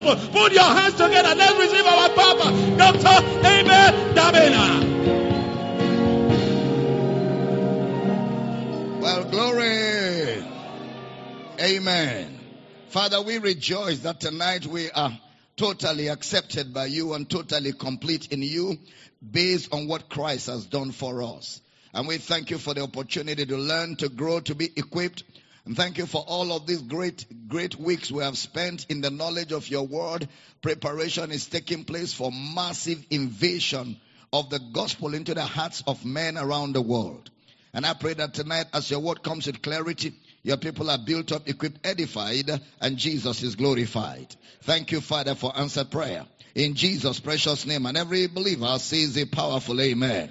Put your hands together. Let's receive our Papa, Dr. Abel Damina. Well, glory. Amen. Father, we rejoice that tonight we are totally accepted by you and totally complete in you based on what Christ has done for us. And we thank you for the opportunity to learn, to grow, to be equipped and thank you for all of these great, great weeks we have spent in the knowledge of your word. Preparation is taking place for massive invasion of the gospel into the hearts of men around the world. And I pray that tonight, as your word comes with clarity, your people are built up, equipped, edified, and Jesus is glorified. Thank you, Father, for answered prayer. In Jesus' precious name. And every believer says a powerful amen.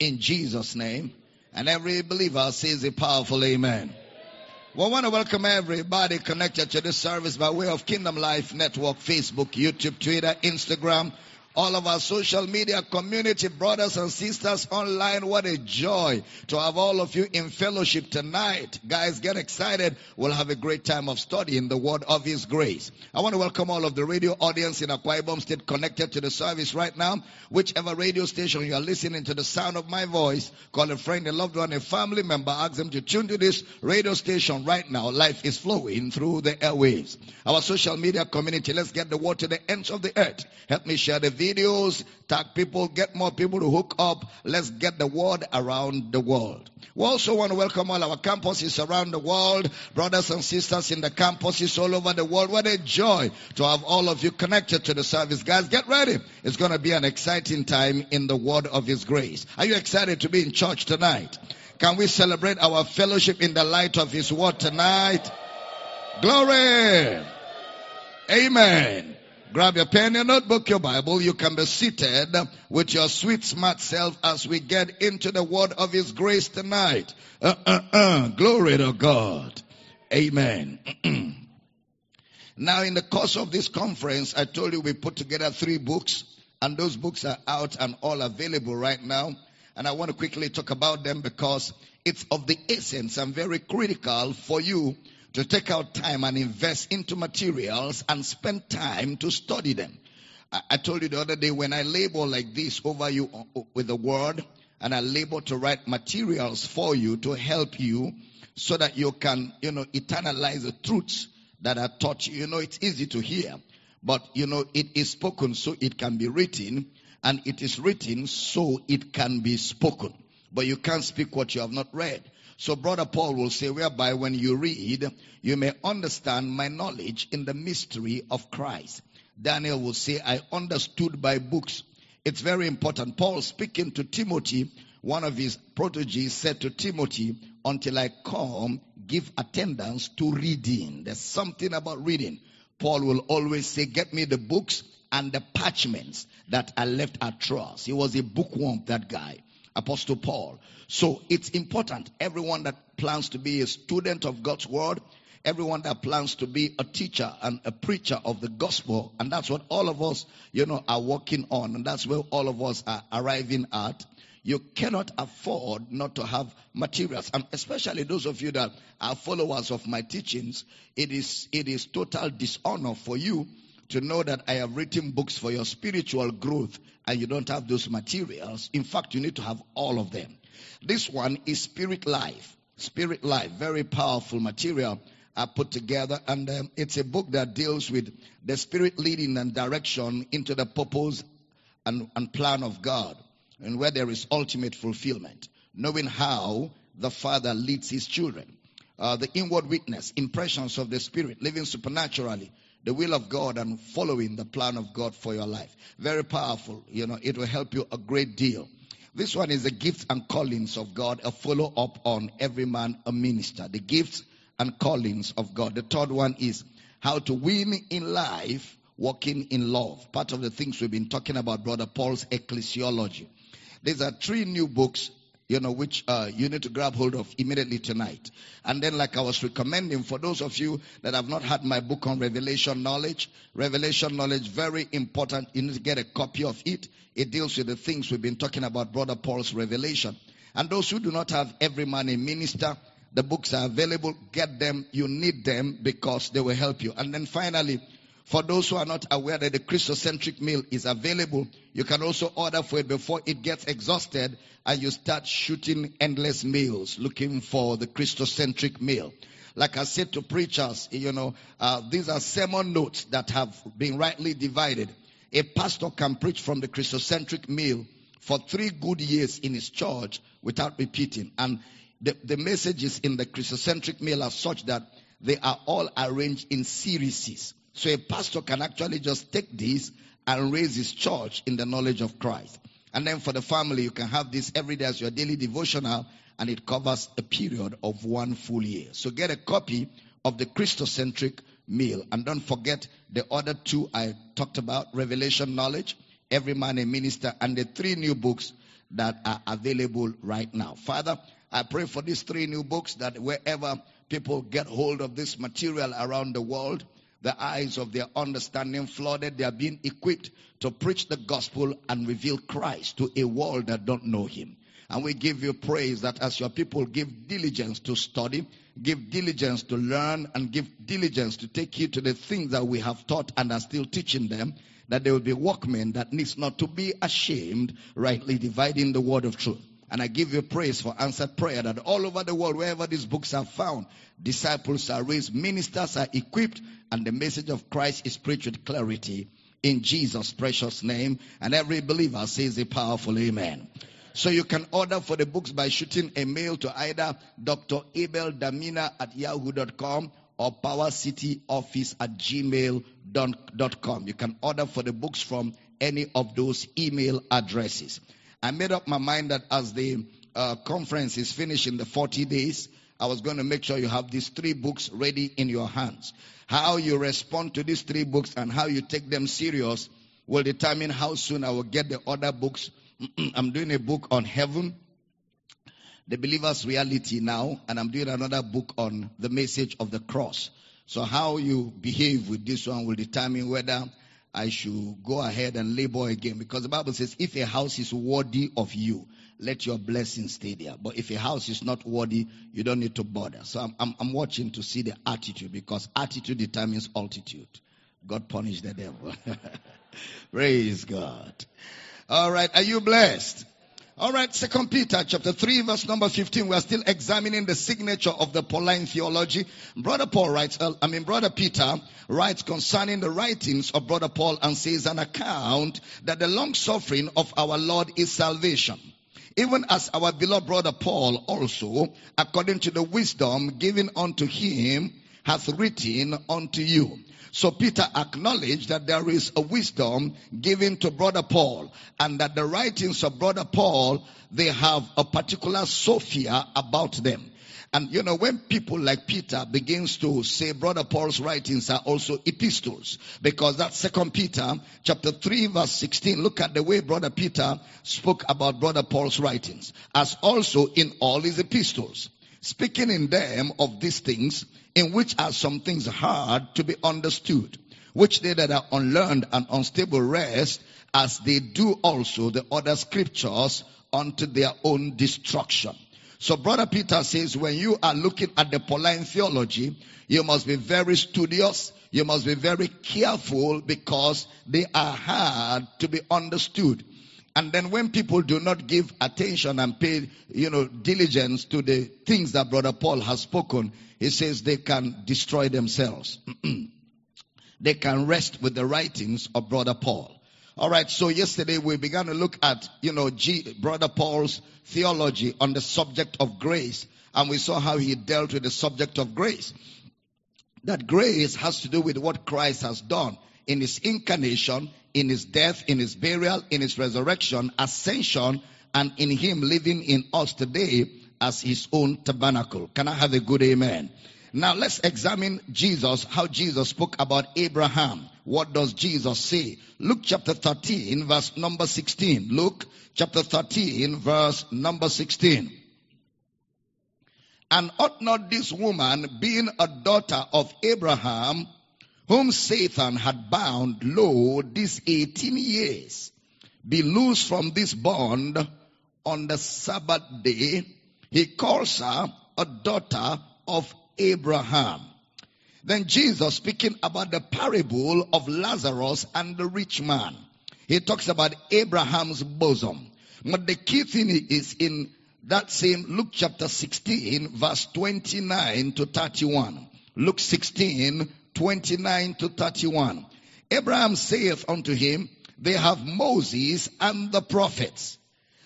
in Jesus' name. And every believer says a powerful amen. We want to welcome everybody connected to this service by way of Kingdom Life Network, Facebook, YouTube, Twitter, Instagram, all of our social media community, brothers and sisters online. What a joy to have all of you in fellowship tonight. Guys, get excited. We'll have a great time of studying the word of His grace. I want to welcome all of the radio audience in Akwa Ibom State connected to the service right now. Whichever radio station you are listening to the sound of my voice, call a friend, a loved one, a family member, ask them to tune to this radio station right now. Life is flowing through the airwaves. Our social media community, let's get the word to the ends of the earth. Help me share the videos, tag people, get more people to hook up. Let's get the word around the world. We also want to welcome all our campuses around the world, brothers and sisters in the campuses all over the world. What a joy to have all of you connected to the service. Guys, get ready. It's going to be an exciting time in the word of His grace. Are you excited to be in church tonight? Can we celebrate our fellowship in the light of His word tonight? Glory! Amen. Grab your pen, your notebook, your Bible. You can be seated with your sweet, smart self as we get into the word of His grace tonight. Uh, uh, uh. Glory to God. Amen. now, in the course of this conference, I told you we put together three books, and those books are out and all available right now. And I want to quickly talk about them because it's of the essence and very critical for you to take out time and invest into materials and spend time to study them. I, I told you the other day when I label like this over you with the word, and I label to write materials for you to help you so that you can, you know, eternalize the truths that are taught you. You know, it's easy to hear, but you know, it is spoken so it can be written, and it is written so it can be spoken. But you can't speak what you have not read. So brother Paul will say, whereby when you read, you may understand my knowledge in the mystery of Christ. Daniel will say, I understood by books. It's very important. Paul speaking to Timothy, one of his proteges said to Timothy, until I come, give attendance to reading. There's something about reading. Paul will always say, get me the books and the parchments that are left at Troas. He was a bookworm, that guy. Apostle Paul. So it's important. Everyone that plans to be a student of God's word, everyone that plans to be a teacher and a preacher of the gospel, and that's what all of us, you know, are working on, and that's where all of us are arriving at. You cannot afford not to have materials, and especially those of you that are followers of my teachings. It is it is total dishonor for you to know that I have written books for your spiritual growth and you don't have those materials. In fact, you need to have all of them. This one is Spirit Life. Spirit Life, very powerful material I put together, and um, it's a book that deals with the spirit leading and direction into the purpose and, and plan of God, and where there is ultimate fulfillment, knowing how the Father leads His children. Uh, the inward witness, impressions of the Spirit, living supernaturally, the will of God and following the plan of God for your life. Very powerful. You know, it will help you a great deal. This one is the gifts and callings of God, a follow up on every man a minister. The gifts and callings of God. The third one is how to win in life walking in love. Part of the things we've been talking about, Brother Paul's ecclesiology. These are three new books you know, which uh, you need to grab hold of immediately tonight. And then, like I was recommending, for those of you that have not had my book on revelation knowledge, revelation knowledge, very important. You need to get a copy of it. It deals with the things we've been talking about, Brother Paul's revelation. And those who do not have every man a minister, the books are available. Get them. You need them because they will help you. And then finally, for those who are not aware that the Christocentric meal is available, you can also order for it before it gets exhausted and you start shooting endless meals looking for the Christocentric meal. Like I said to preachers, you know, uh, these are sermon notes that have been rightly divided. A pastor can preach from the Christocentric meal for three good years in his church without repeating. And the, the messages in the Christocentric meal are such that they are all arranged in series. So a pastor can actually just take this and raise his church in the knowledge of Christ. And then for the family, you can have this every day as your daily devotional, and it covers a period of one full year. So get a copy of the Christocentric meal. And don't forget the other two I talked about Revelation Knowledge, Every Man a Minister, and the three new books that are available right now. Father, I pray for these three new books that wherever people get hold of this material around the world, the eyes of their understanding flooded. They are being equipped to preach the gospel and reveal Christ to a world that don't know him. And we give you praise that as your people give diligence to study, give diligence to learn, and give diligence to take heed to the things that we have taught and are still teaching them, that they will be workmen that needs not to be ashamed, rightly dividing the word of truth. And I give you praise for answered prayer that all over the world, wherever these books are found, disciples are raised, ministers are equipped, and the message of Christ is preached with clarity in Jesus' precious name. And every believer says a powerful amen. So you can order for the books by shooting a mail to either Dr. Abel Damina at yahoo.com or powercityoffice at gmail.com. You can order for the books from any of those email addresses. I made up my mind that as the uh, conference is finished in the 40 days, I was going to make sure you have these three books ready in your hands. How you respond to these three books and how you take them serious will determine how soon I will get the other books. I'm doing a book on heaven, the believer's reality now, and I'm doing another book on the message of the cross. So how you behave with this one will determine whether I should go ahead and labor again because the Bible says, if a house is worthy of you, let your blessing stay there. But if a house is not worthy, you don't need to bother. So I'm, I'm, I'm watching to see the attitude because attitude determines altitude. God punish the devil. Praise God. All right. Are you blessed? All right, Second Peter chapter 3 verse number 15. We are still examining the signature of the Pauline theology. Brother Paul writes, uh, I mean, Brother Peter writes concerning the writings of Brother Paul and says an account that the long suffering of our Lord is salvation. Even as our beloved brother Paul also, according to the wisdom given unto him, hath written unto you so Peter acknowledged that there is a wisdom given to brother Paul and that the writings of brother Paul, they have a particular sophia about them. And you know, when people like Peter begins to say brother Paul's writings are also epistles, because that's second Peter chapter 3 verse 16. Look at the way brother Peter spoke about brother Paul's writings, as also in all his epistles speaking in them of these things, in which are some things hard to be understood, which they that are unlearned and unstable wrest, as they do also the other scriptures unto their own destruction. So brother Peter says when you are looking at the Pauline theology, you must be very studious. You must be very careful because they are hard to be understood. And then when people do not give attention and pay, you know, diligence to the things that brother Paul has spoken, he says they can destroy themselves. they can wrest with the writings of brother Paul. All right. So yesterday we began to look at, you know, G, brother Paul's theology on the subject of grace. And we saw how he dealt with the subject of grace. That grace has to do with what Christ has done in his incarnation, in his death, in his burial, in his resurrection, ascension, and in him living in us today as his own tabernacle. Can I have a good amen? Now let's examine Jesus, how Jesus spoke about Abraham. What does Jesus say? Luke chapter 13, verse number 16. Luke chapter 13, verse number 16. And ought not this woman, being a daughter of Abraham, whom Satan had bound, lo, these 18 years, be loosed from this bond on the Sabbath day? He calls her a daughter of Abraham. Then Jesus speaking about the parable of Lazarus and the rich man. He talks about Abraham's bosom. But the key thing is in that same Luke chapter 16 verse 29 to 31. Luke 16, 29 to 31. Abraham saith unto him, they have Moses and the prophets.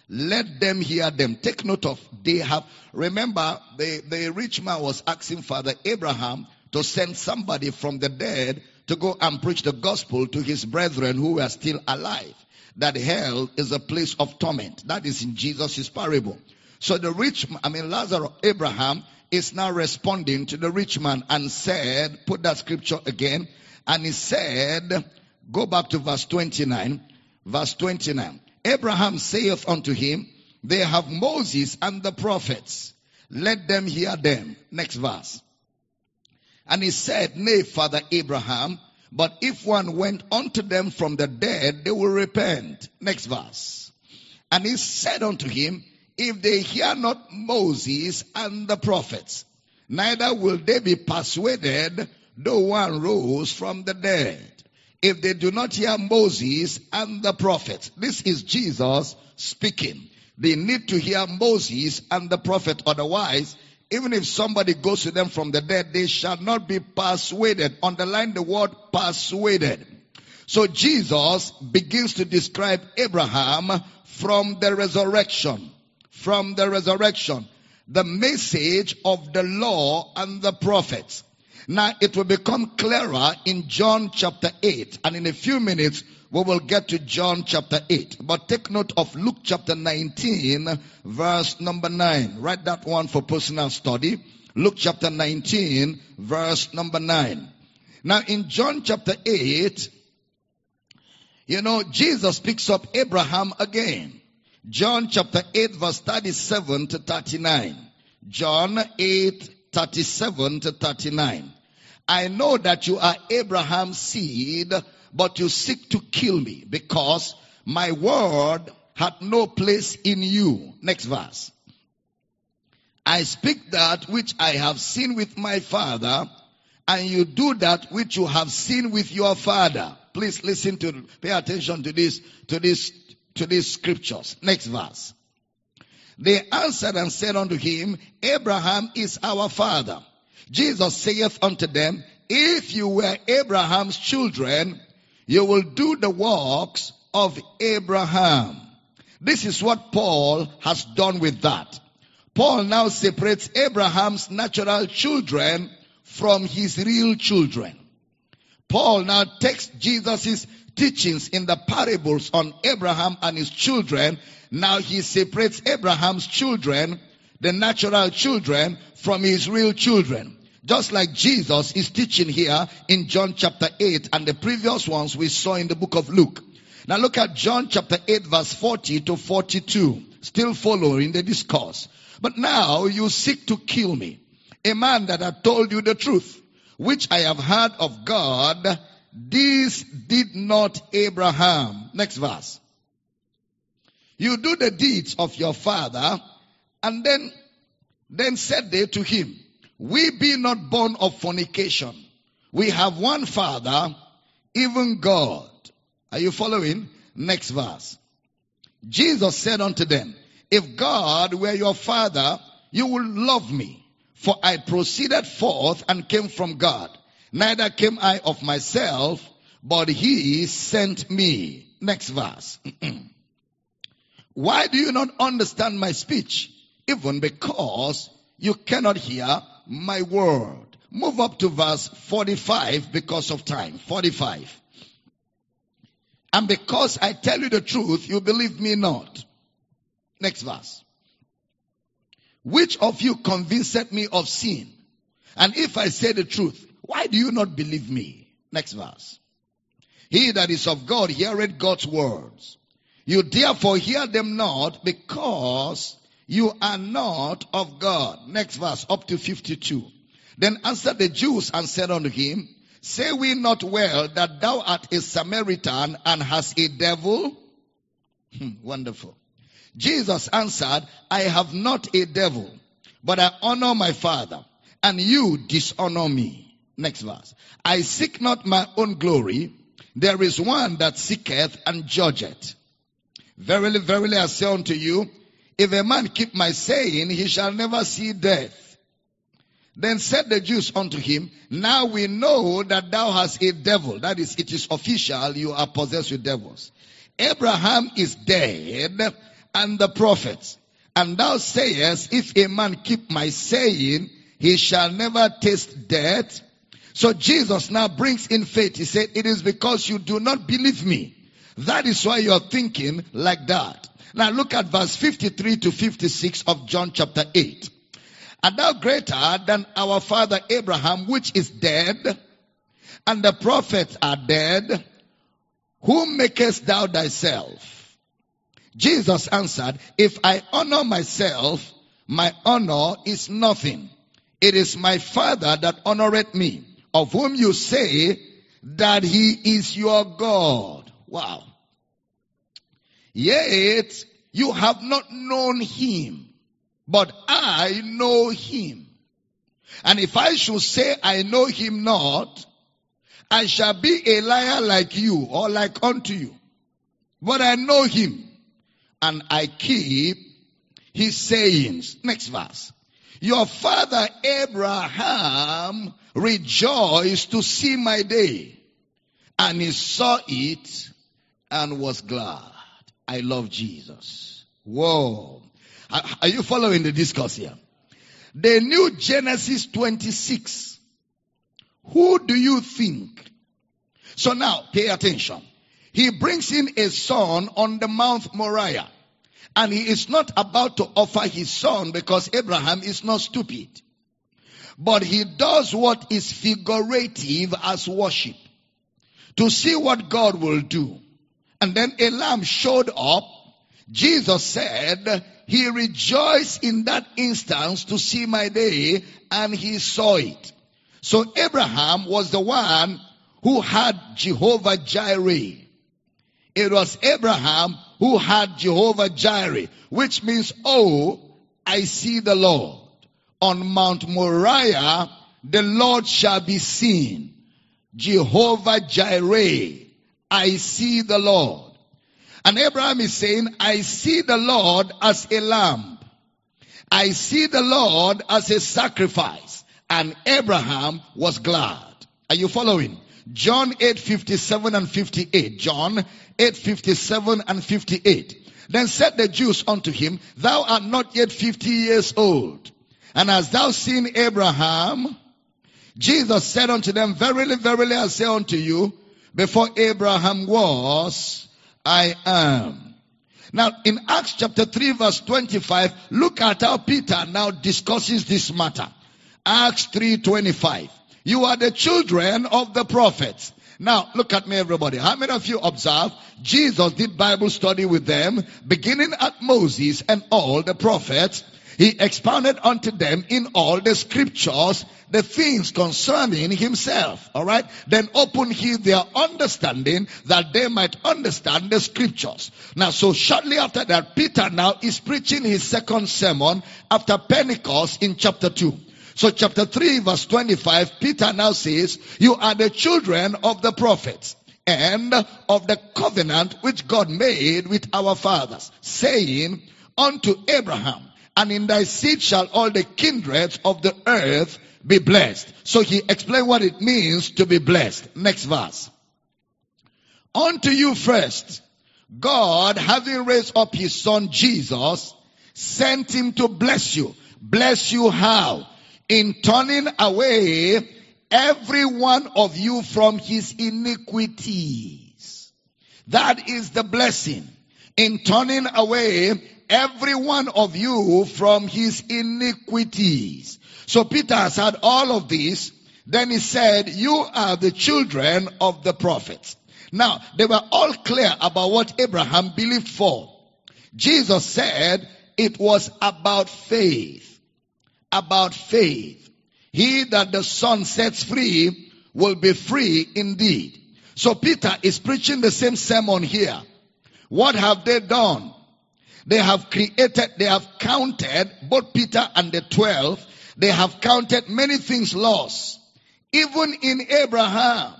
Let them hear them. Take note of they have. Remember, the, the rich man was asking Father Abraham to send somebody from the dead to go and preach the gospel to his brethren who are still alive. That hell is a place of torment. That is in Jesus' parable. So the rich, I mean Lazarus, Abraham is now responding to the rich man and said, put that scripture again, and he said, go back to verse 29, verse 29. Abraham saith unto him, They have Moses and the prophets. Let them hear them. Next verse. And he said, Nay, Father Abraham, but if one went unto them from the dead, they will repent. Next verse. And he said unto him, If they hear not Moses and the prophets, neither will they be persuaded, though one rose from the dead if they do not hear Moses and the prophets. This is Jesus speaking. They need to hear Moses and the prophet. Otherwise, even if somebody goes to them from the dead, they shall not be persuaded. Underline the word persuaded. So Jesus begins to describe Abraham from the resurrection. From the resurrection. The message of the law and the prophets. Now it will become clearer in John chapter 8 and in a few minutes we will get to John chapter 8. But take note of Luke chapter 19 verse number 9. Write that one for personal study. Luke chapter 19 verse number 9. Now in John chapter 8, you know, Jesus picks up Abraham again. John chapter 8 verse 37 to 39. John 8 37 to 39. I know that you are Abraham's seed, but you seek to kill me because my word had no place in you. Next verse. I speak that which I have seen with my father, and you do that which you have seen with your father. Please listen to, pay attention to this, to this, to these scriptures. Next verse. They answered and said unto him, Abraham is our father. Jesus saith unto them, if you were Abraham's children, you will do the works of Abraham. This is what Paul has done with that. Paul now separates Abraham's natural children from his real children. Paul now takes Jesus' teachings in the parables on Abraham and his children. Now he separates Abraham's children, the natural children, from his real children. Just like Jesus is teaching here in John chapter 8 and the previous ones we saw in the book of Luke. Now look at John chapter 8 verse 40 to 42. Still following the discourse. But now you seek to kill me. A man that had told you the truth, which I have heard of God, this did not Abraham. Next verse. You do the deeds of your father, and then, then said they to him, we be not born of fornication. We have one father, even God. Are you following? Next verse. Jesus said unto them, if God were your father, you would love me. For I proceeded forth and came from God. Neither came I of myself, but he sent me. Next verse. Why do you not understand my speech? Even because you cannot hear my word. Move up to verse 45 because of time. 45. And because I tell you the truth, you believe me not. Next verse. Which of you convinced me of sin? And if I say the truth, why do you not believe me? Next verse. He that is of God heareth God's words. You therefore hear them not because you are not of God. Next verse, up to 52. Then answered the Jews and said unto him, Say we not well that thou art a Samaritan and hast a devil? Hmm, wonderful. Jesus answered, I have not a devil, but I honor my Father, and you dishonor me. Next verse. I seek not my own glory. There is one that seeketh and judgeth. Verily, verily, I say unto you, if a man keep my saying, he shall never see death. Then said the Jews unto him, Now we know that thou hast a devil. That is, it is official, you are possessed with devils. Abraham is dead, and the prophets. And thou sayest, If a man keep my saying, he shall never taste death. So Jesus now brings in faith. He said, It is because you do not believe me. That is why you're thinking like that. Now look at verse 53 to 56 of John chapter 8. And thou greater than our father Abraham, which is dead, and the prophets are dead? Whom makest thou thyself? Jesus answered, If I honor myself, my honor is nothing. It is my Father that honoreth me, of whom you say that he is your God. Wow. Yet you have not known him but I know him. And if I should say I know him not, I shall be a liar like you or like unto you. But I know him and I keep his sayings. Next verse. Your father Abraham rejoiced to see my day and he saw it and was glad. I love Jesus. Whoa. Are you following the discourse here? They knew Genesis 26. Who do you think? So now, pay attention. He brings in a son on the Mount Moriah. And he is not about to offer his son because Abraham is not stupid. But he does what is figurative as worship. To see what God will do. And then a lamb showed up. Jesus said, he rejoiced in that instance to see my day and he saw it. So Abraham was the one who had Jehovah Jireh. It was Abraham who had Jehovah Jireh, which means, oh, I see the Lord. On Mount Moriah, the Lord shall be seen. Jehovah Jireh, I see the Lord. And Abraham is saying, I see the Lord as a lamb. I see the Lord as a sacrifice. And Abraham was glad. Are you following? John 8, 57 and 58. John 8, 57 and 58. Then said the Jews unto him, Thou art not yet 50 years old. And hast thou seen Abraham? Jesus said unto them, Verily, verily, I say unto you, before Abraham was, I am. Now in Acts chapter 3 verse 25, look at how Peter now discusses this matter. Acts 3:25. You are the children of the prophets. Now look at me everybody. How many of you observe Jesus did Bible study with them beginning at Moses and all the prophets he expounded unto them in all the scriptures the things concerning himself. Alright? Then open he their understanding that they might understand the scriptures. Now, so shortly after that, Peter now is preaching his second sermon after Pentecost in chapter 2. So chapter 3 verse 25, Peter now says, you are the children of the prophets and of the covenant which God made with our fathers, saying unto Abraham, and in thy seed shall all the kindreds of the earth be blessed. So he explained what it means to be blessed. Next verse. Unto you first, God, having raised up his son Jesus, sent him to bless you. Bless you how? In turning away every one of you from his iniquities. That is the blessing. in turning away every one of you from his iniquities. So Peter has had all of this. Then he said, you are the children of the prophets. Now, they were all clear about what Abraham believed for. Jesus said it was about faith. About faith. He that the Son sets free will be free indeed. So Peter is preaching the same sermon here. What have they done? They have created, they have counted, both Peter and the twelve, they have counted many things lost. Even in Abraham.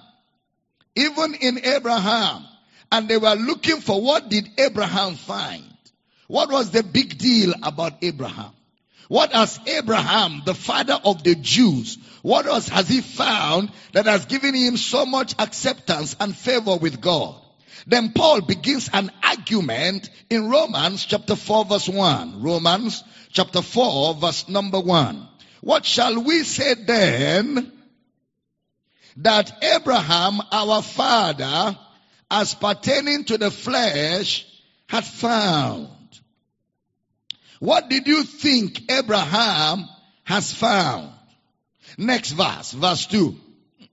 Even in Abraham. And they were looking for what did Abraham find? What was the big deal about Abraham? What has Abraham, the father of the Jews, what else has he found that has given him so much acceptance and favor with God? Then Paul begins an argument in Romans chapter 4 verse 1. Romans chapter 4 verse number 1. What shall we say then? That Abraham our father as pertaining to the flesh had found. What did you think Abraham has found? Next verse, verse 2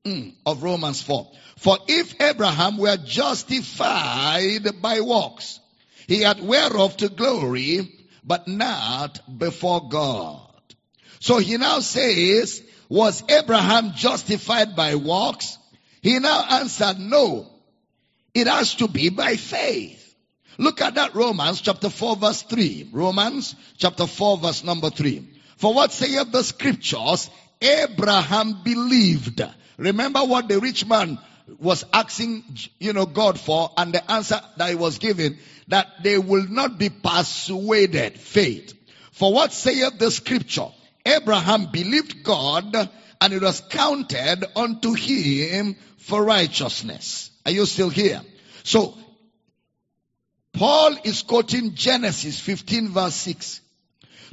mm, of Romans 4. For if Abraham were justified by works, he had whereof to glory, but not before God. So he now says, was Abraham justified by works? He now answered, no. It has to be by faith. Look at that Romans chapter 4 verse 3. Romans chapter 4 verse number 3. For what saith the scriptures? Abraham believed. Remember what the rich man was asking, you know, God for and the answer that he was given that they will not be persuaded. Faith. For what saith the scripture? Abraham believed God and it was counted unto him for righteousness. Are you still here? So, Paul is quoting Genesis 15 verse 6.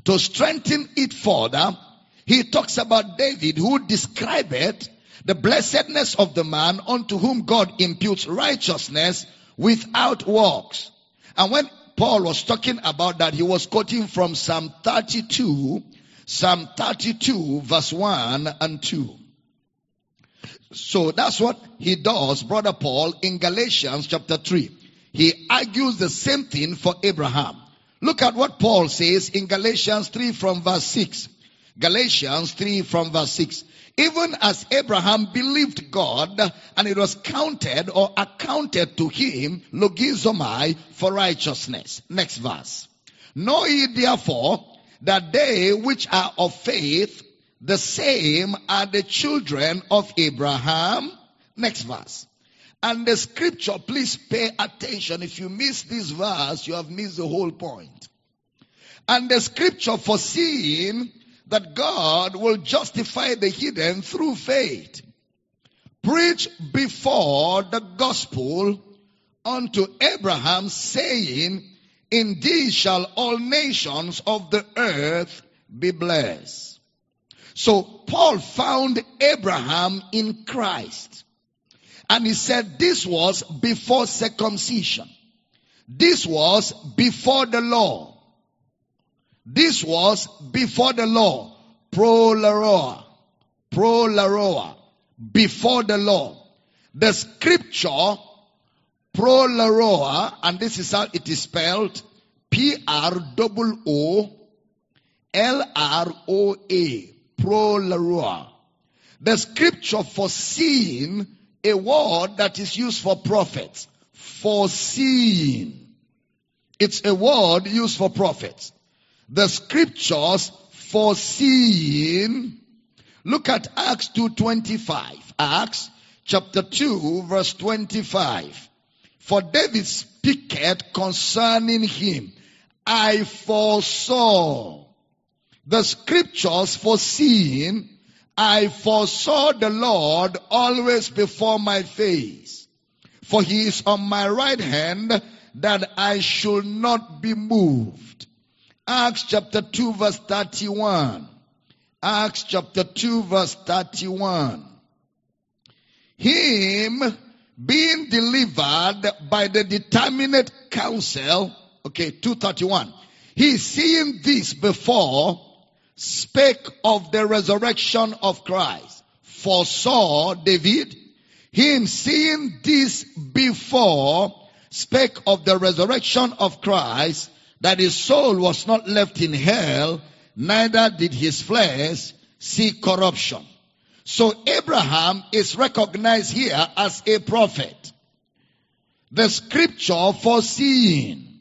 To strengthen it further, he talks about David who described the blessedness of the man unto whom God imputes righteousness without works. And when Paul was talking about that, he was quoting from Psalm 32, Psalm 32 verse 1 and 2. So that's what he does, brother Paul, in Galatians chapter 3. He argues the same thing for Abraham. Look at what Paul says in Galatians 3 from verse 6. Galatians 3 from verse 6. Even as Abraham believed God and it was counted or accounted to him, logizomai, for righteousness. Next verse. Know ye therefore that they which are of faith, the same are the children of Abraham. Next verse. And the scripture, please pay attention. If you miss this verse, you have missed the whole point. And the scripture foreseeing that God will justify the hidden through faith. Preach before the gospel unto Abraham saying, Indeed shall all nations of the earth be blessed. So Paul found Abraham in Christ. And he said this was before circumcision. This was before the law. This was before the law. Pro laroa. Pro laroa. Before the law. The scripture pro laroa, and this is how it is spelled. P R O O L R O A. Pro laroa. The scripture foreseen a word that is used for prophets. Foreseen. It's a word used for prophets. The scriptures foreseen. Look at Acts 2.25. Acts chapter 2 verse 25. For David speaketh concerning him. I foresaw. The scriptures foreseen I foresaw the Lord always before my face. For he is on my right hand that I should not be moved. Acts chapter 2 verse 31. Acts chapter 2 verse 31. Him being delivered by the determinate counsel, okay, 231. He seeing this before spake of the resurrection of Christ. Foresaw David, him seeing this before spake of the resurrection of Christ, that his soul was not left in hell, neither did his flesh see corruption. So Abraham is recognized here as a prophet. The scripture foreseeing,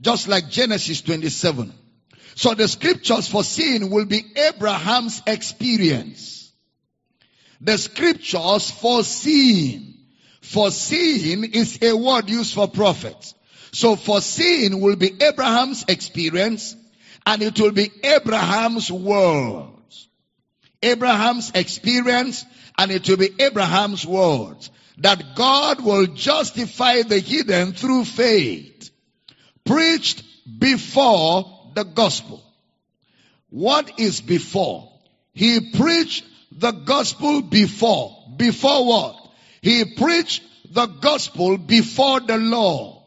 just like Genesis 27. So the scriptures foreseeing will be Abraham's experience. The scriptures foreseeing. Foreseeing is a word used for prophets. So foreseeing will be Abraham's experience and it will be Abraham's word. Abraham's experience and it will be Abraham's words that God will justify the hidden through faith preached before the gospel. What is before? He preached the gospel before. Before what? He preached the gospel before the law.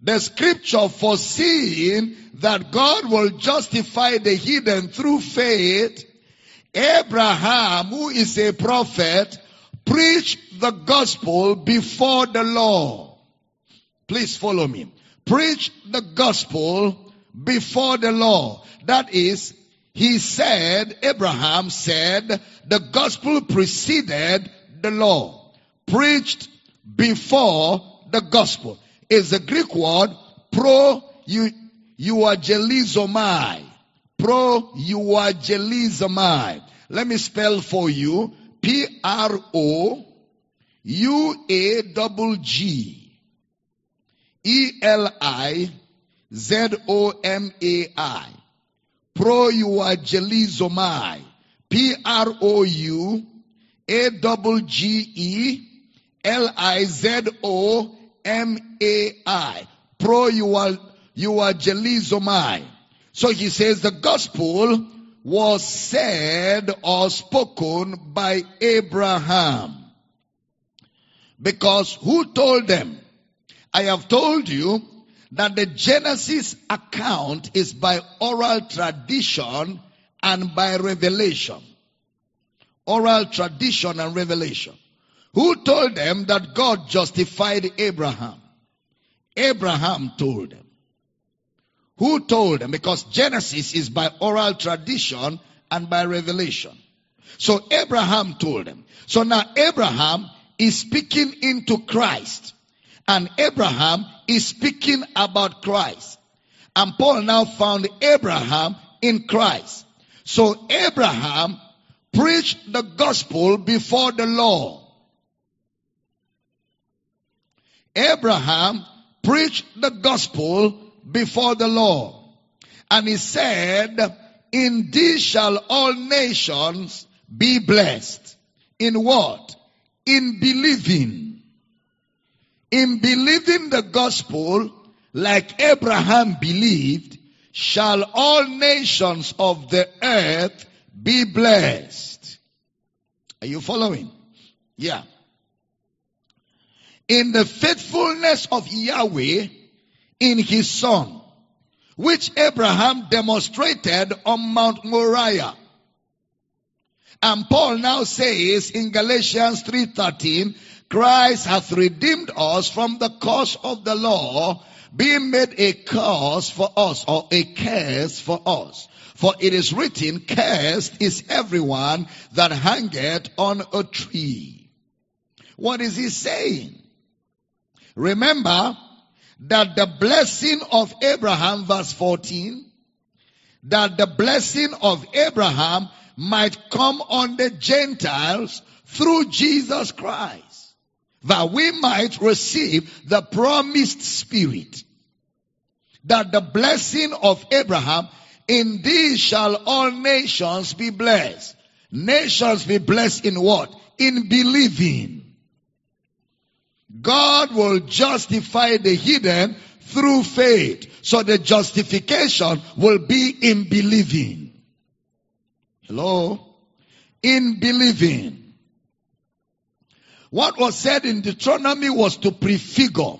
The scripture foreseeing that God will justify the hidden through faith Abraham, who is a prophet, preached the gospel before the law. Please follow me. Preach the gospel before the law. That is, he said, Abraham said, the gospel preceded the law. Preached before the gospel. Is the Greek word pro euangelizomai. Pro you euangelizomai. Let me spell for you. P R O U A double G E L I Z O M A I. Pro euangelizomai. P R O U A double G E L I Z O M A I. Pro euangelizomai. So he says the gospel was said or spoken by Abraham. Because who told them? I have told you that the Genesis account is by oral tradition and by revelation. Oral tradition and revelation. Who told them that God justified Abraham? Abraham told them. Who told them? Because Genesis is by oral tradition and by revelation. So Abraham told them. So now Abraham is speaking into Christ. And Abraham is speaking about Christ. And Paul now found Abraham in Christ. So Abraham preached the gospel before the law. Abraham preached the gospel before the law. And he said, in these shall all nations be blessed. In what? In believing. In believing the gospel, like Abraham believed, shall all nations of the earth be blessed. Are you following? Yeah. In the faithfulness of Yahweh, in his son, which Abraham demonstrated on Mount Moriah. And Paul now says in Galatians 3:13, Christ hath redeemed us from the curse of the law, being made a curse for us, or a curse for us. For it is written, cursed is everyone that hangeth on a tree. What is he saying? Remember, that the blessing of Abraham, verse 14, that the blessing of Abraham might come on the Gentiles through Jesus Christ, that we might receive the promised spirit. That the blessing of Abraham, in these shall all nations be blessed. Nations be blessed in what? In believing. God will justify the hidden through faith. So the justification will be in believing. Hello? In believing. What was said in Deuteronomy was to prefigure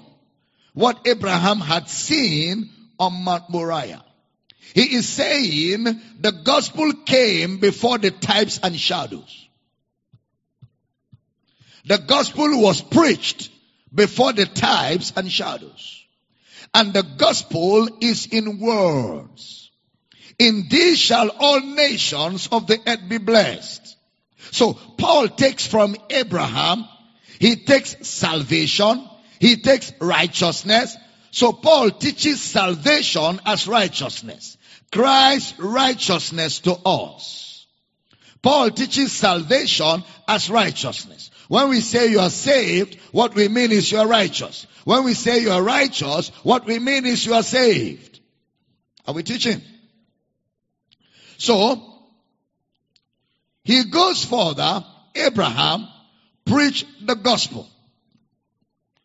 what Abraham had seen on Mount Moriah. He is saying the gospel came before the types and shadows. The gospel was preached before the types and shadows. And the gospel is in words. In these shall all nations of the earth be blessed. So Paul takes from Abraham, he takes salvation, he takes righteousness. So Paul teaches salvation as righteousness. Christ's righteousness to us. Paul teaches salvation as righteousness. When we say you are saved, what we mean is you are righteous. When we say you are righteous, what we mean is you are saved. Are we teaching? So, he goes further. Abraham preached the gospel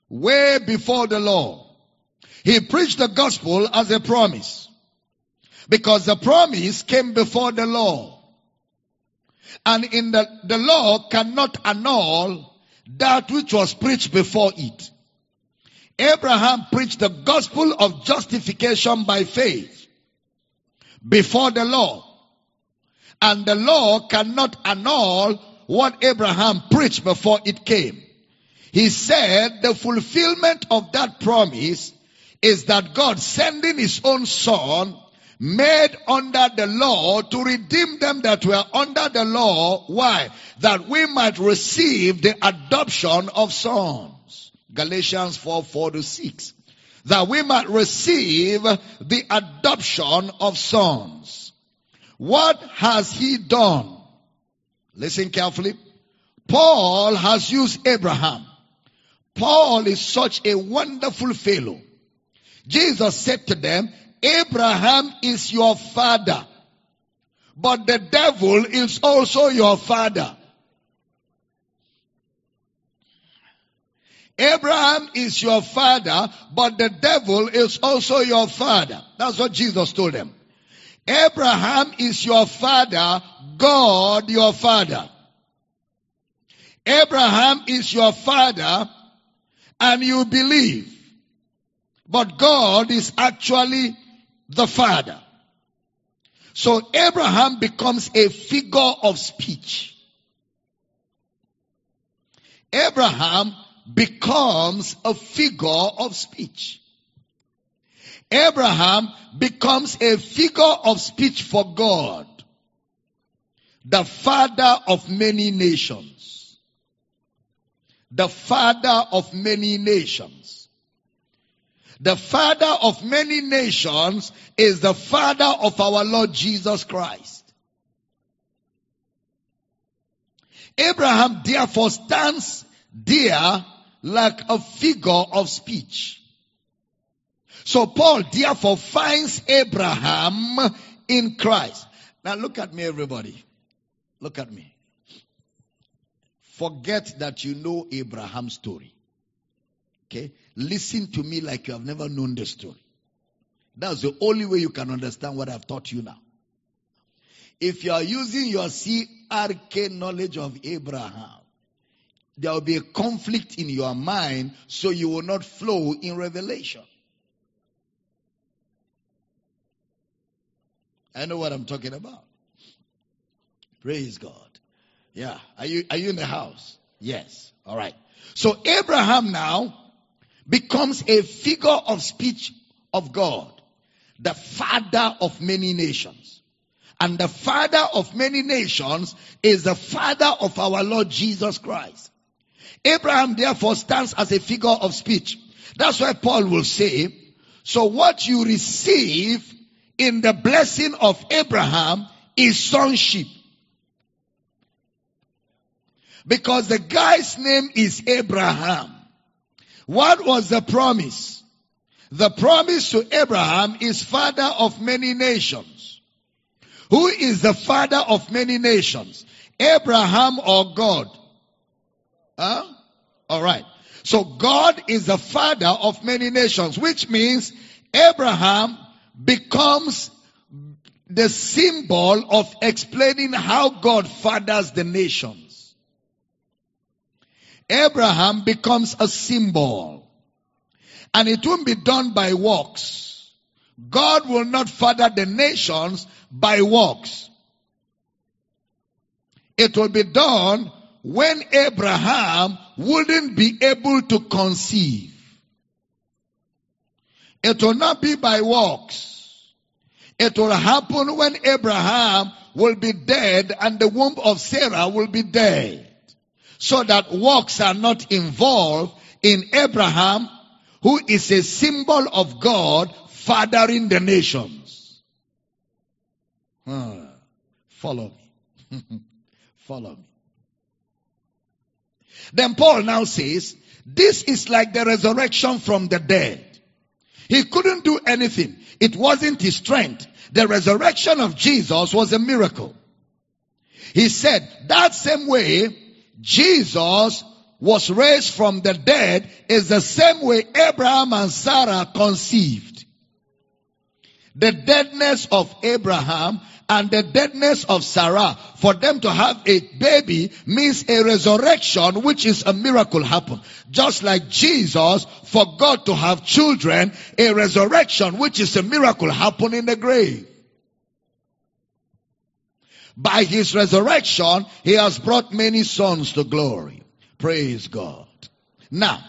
way before the law. He preached the gospel as a promise because the promise came before the law. And in the, the law cannot annul that which was preached before it. Abraham preached the gospel of justification by faith before the law. And the law cannot annul what Abraham preached before it came. He said the fulfillment of that promise is that God sending his own son made under the law to redeem them that were under the law. Why? That we might receive the adoption of sons. Galatians 4, 4 to 6. That we might receive the adoption of sons. What has he done? Listen carefully. Paul has used Abraham Paul is such a wonderful fellow. Jesus said to them, Abraham is your father, but the devil is also your father. Abraham is your father, but the devil is also your father. That's what Jesus told them. Abraham is your father, God your father. Abraham is your father, and you believe. But God is actually the Father. So Abraham becomes a figure of speech. Abraham becomes a figure of speech. Abraham becomes a figure of speech for God, the father of many nations the father of many nations. The father of many nations is the father of our Lord Jesus Christ. Abraham therefore stands there like a figure of speech. So Paul therefore finds Abraham in Christ. Now look at me everybody. Look at me. Forget that you know Abraham's story. Okay? Listen to me like you have never known the story. That's the only way you can understand what I've taught you now. If you are using your CRK knowledge of Abraham, there will be a conflict in your mind, so you will not flow in revelation. I know what I'm talking about. Praise God. Yeah. Are you, are you in the house? Yes. All right. So Abraham now becomes a figure of speech of God, the father of many nations. And the father of many nations is the father of our Lord Jesus Christ. Abraham therefore stands as a figure of speech. That's why Paul will say, so what you receive in the blessing of Abraham is sonship. Because the guy's name is Abraham. What was the promise? The promise to Abraham is father of many nations. Who is the father of many nations? Abraham or God? Huh? Alright. So God is the father of many nations, which means Abraham becomes the symbol of explaining how God fathers the nations. Abraham becomes a symbol. And it won't be done by works. God will not father the nations by works. It will be done when Abraham wouldn't be able to conceive. It will not be by works. It will happen when Abraham will be dead and the womb of Sarah will be dead. So that works are not involved in Abraham, who is a symbol of God fathering the nations. Hmm. Follow me. Follow me. Then Paul now says, this is like the resurrection from the dead. He couldn't do anything. It wasn't his strength. The resurrection of Jesus was a miracle. He said that same way Jesus was raised from the dead is the same way Abraham and Sarah conceived. The deadness of Abraham and the deadness of Sarah for them to have a baby means a resurrection which is a miracle happen. Just like Jesus for God to have children, a resurrection which is a miracle happen in the grave. By his resurrection, he has brought many sons to glory. Praise God. Now,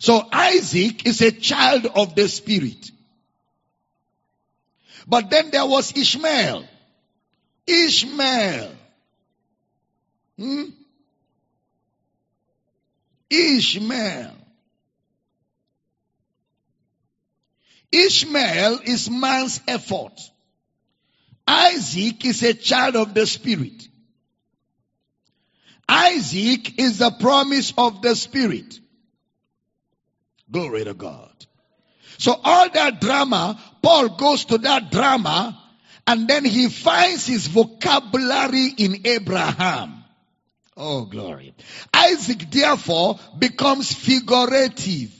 so Isaac is a child of the spirit. But then there was Ishmael. Ishmael. Hmm? Ishmael. Ishmael is man's effort. Isaac is a child of the spirit. Isaac is the promise of the spirit. Glory to God. So all that drama, Paul goes to that drama and then he finds his vocabulary in Abraham. Oh, glory. Isaac therefore becomes figurative.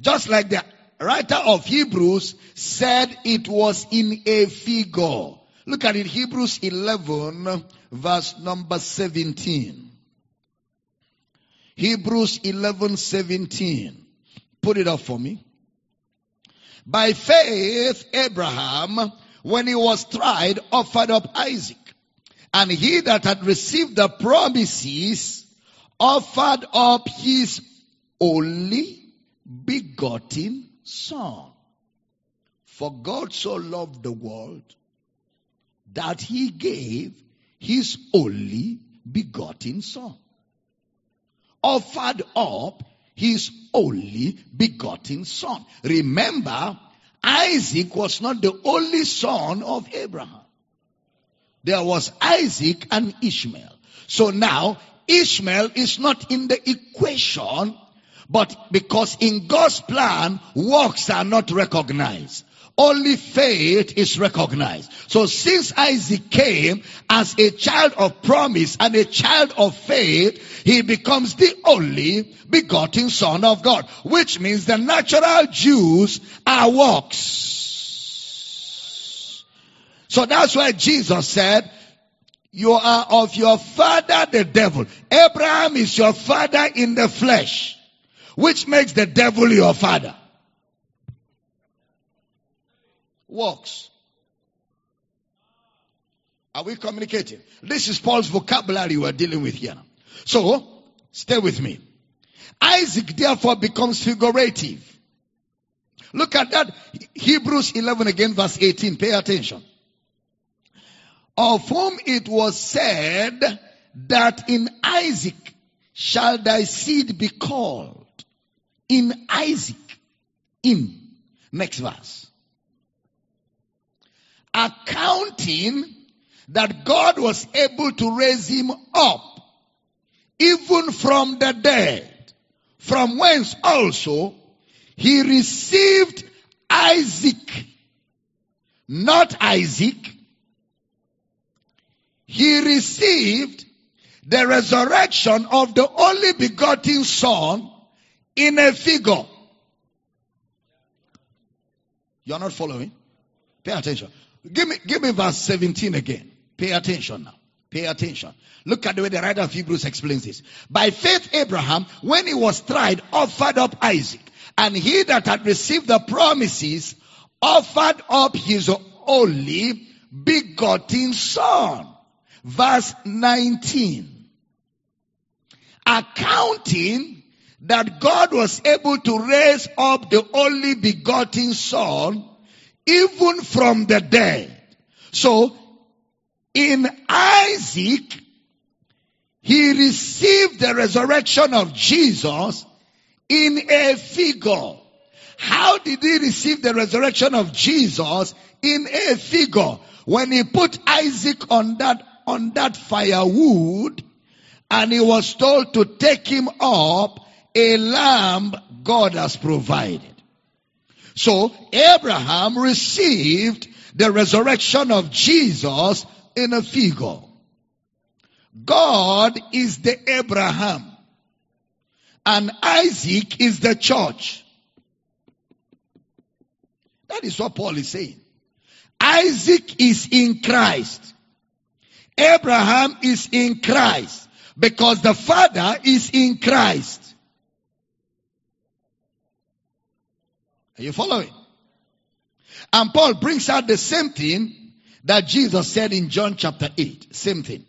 Just like the writer of Hebrews said it was in a figure. Look at it, Hebrews 11 verse number 17. Hebrews 11, 17. Put it up for me. By faith, Abraham, when he was tried, offered up Isaac. And he that had received the promises offered up his only begotten son. For God so loved the world that he gave his only begotten son. Offered up his only begotten son. Remember, Isaac was not the only son of Abraham. There was Isaac and Ishmael. So now, Ishmael is not in the equation, but because in God's plan, works are not recognized. Only faith is recognized. So since Isaac came as a child of promise and a child of faith, he becomes the only begotten son of God, which means the natural Jews are works. So that's why Jesus said, you are of your father the devil. Abraham is your father in the flesh, which makes the devil your father works. Are we communicating? This is Paul's vocabulary we're dealing with here. So, stay with me. Isaac therefore becomes figurative. Look at that. Hebrews 11 again verse 18. Pay attention. Of whom it was said that in Isaac shall thy seed be called. In Isaac. In. Next verse accounting that God was able to raise him up even from the dead, from whence also he received Isaac, not Isaac. He received the resurrection of the only begotten son in a figure. You're not following? Pay attention. Give me, give me verse 17 again. Pay attention now. Pay attention. Look at the way the writer of Hebrews explains this. By faith, Abraham, when he was tried, offered up Isaac. And he that had received the promises offered up his only begotten son. Verse 19. Accounting that God was able to raise up the only begotten son even from the dead. So, in Isaac, he received the resurrection of Jesus in a figure. How did he receive the resurrection of Jesus in a figure? When he put Isaac on that, on that firewood and he was told to take him up, a lamb God has provided. So Abraham received the resurrection of Jesus in a figure. God is the Abraham and Isaac is the church. That is what Paul is saying. Isaac is in Christ. Abraham is in Christ because the father is in Christ. Are you following? And Paul brings out the same thing that Jesus said in John chapter 8. Same thing.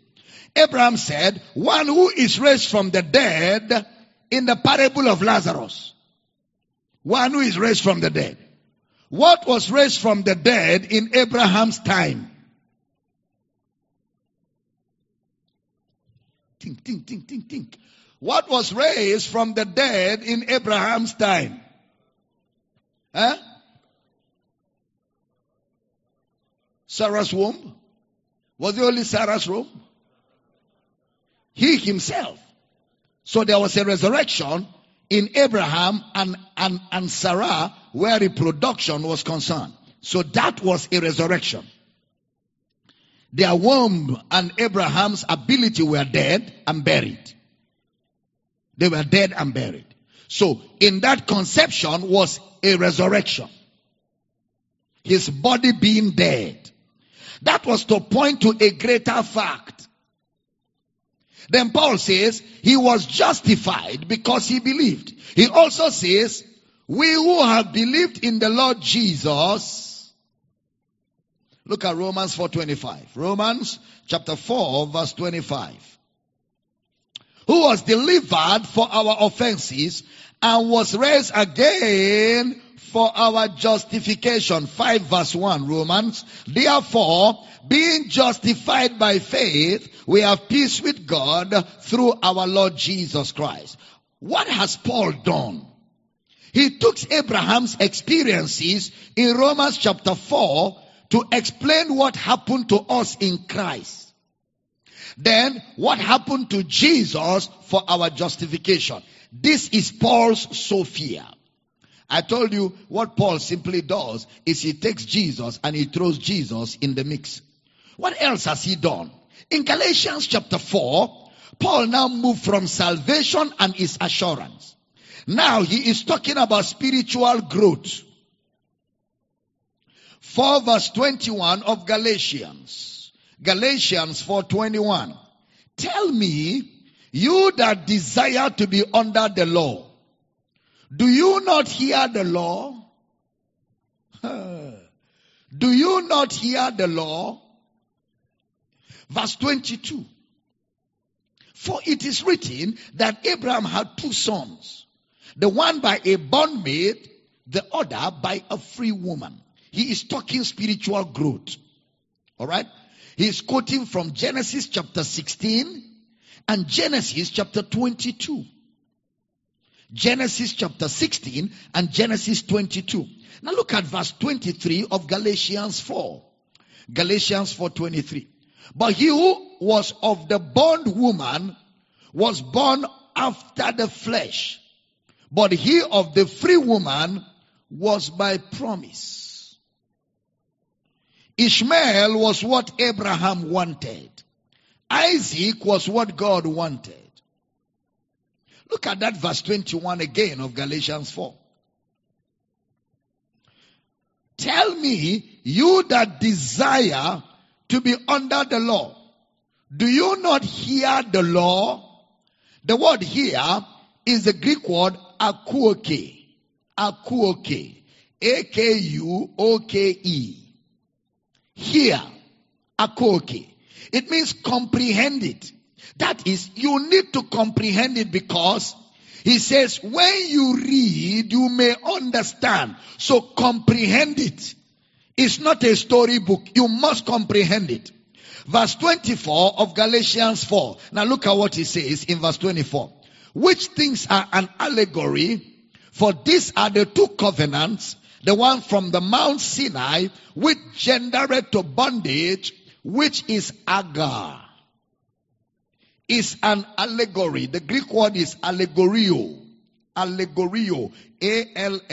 Abraham said, one who is raised from the dead in the parable of Lazarus. One who is raised from the dead. What was raised from the dead in Abraham's time? Think, think, think, think, think. What was raised from the dead in Abraham's time? Huh? Sarah's womb? Was it only Sarah's womb? He himself. So there was a resurrection in Abraham and, and, and Sarah where reproduction was concerned. So that was a resurrection. Their womb and Abraham's ability were dead and buried. They were dead and buried. So in that conception was a resurrection. His body being dead. That was to point to a greater fact. Then Paul says he was justified because he believed. He also says, we who have believed in the Lord Jesus. Look at Romans 4:25. Romans chapter 4 verse 25. Who was delivered for our offenses and was raised again for our justification. 5 verse 1 Romans. Therefore, being justified by faith, we have peace with God through our Lord Jesus Christ. What has Paul done? He took Abraham's experiences in Romans chapter 4 to explain what happened to us in Christ. Then what happened to Jesus for our justification. This is Paul's Sophia. I told you what Paul simply does is he takes Jesus and he throws Jesus in the mix. What else has he done? In Galatians chapter 4, Paul now moved from salvation and his assurance. Now he is talking about spiritual growth. 4 verse 21 of Galatians. Galatians 4:21. Tell me, you that desire to be under the law, do you not hear the law? Do you not hear the law? Verse 22. For it is written that Abraham had two sons, the one by a bondmaid, the other by a free woman. He is talking spiritual growth. Alright? He is quoting from Genesis chapter 16 and Genesis chapter 22. Genesis chapter 16 and Genesis 22. Now look at verse 23 of Galatians 4. Galatians 4:23. But he who was of the bond woman was born after the flesh. But he of the free woman was by promise. Ishmael was what Abraham wanted. Isaac was what God wanted. Look at that verse 21 again of Galatians 4. Tell me, you that desire to be under the law, Do you not hear the law? The word here is the Greek word akuoke. Akuoke. A-K-U-O-K-E. Hear. Akuoke. It means comprehend it. That is, you need to comprehend it because he says, when you read, you may understand. So comprehend it. It's not a storybook. You must comprehend it. Verse 24 of Galatians 4. Now look at what he says in verse 24. Which things are an allegory? For these are the two covenants, the one from the Mount Sinai, which gendered to bondage, which is Agar is an allegory. The Greek word is allegorio. Allegorio. A-L-L-E-G-O-R-E-O.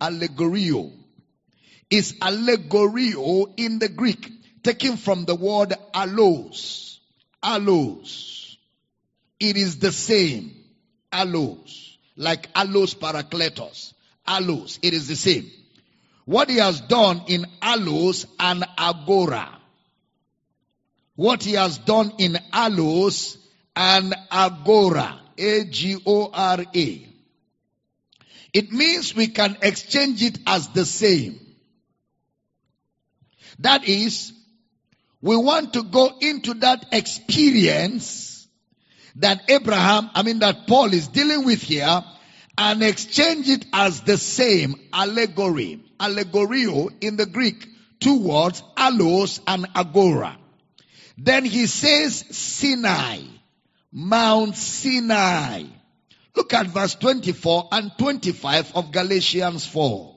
Allegorio. Is allegorio in the Greek, taken from the word allos. Allos. It is the same. Allos. Like allos parakletos. Allos. It is the same. What he has done in allos and agora what he has done in Allos and Agora. A-G-O-R-A. It means we can exchange it as the same. That is, we want to go into that experience that Abraham, I mean that Paul is dealing with here and exchange it as the same allegory. Allegorio in the Greek, two words, allos and agora. Then he says Sinai, Mount Sinai. Look at verse 24 and 25 of Galatians 4.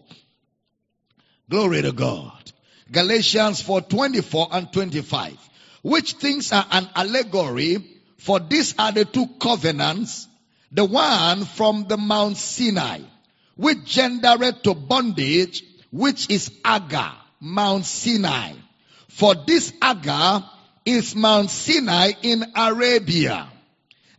Glory to God. Galatians 4, 24 and 25. Which things are an allegory, for these are the two covenants, the one from the Mount Sinai, which gendered to bondage, which is Agar, Mount Sinai. For this Agar is Mount Sinai in Arabia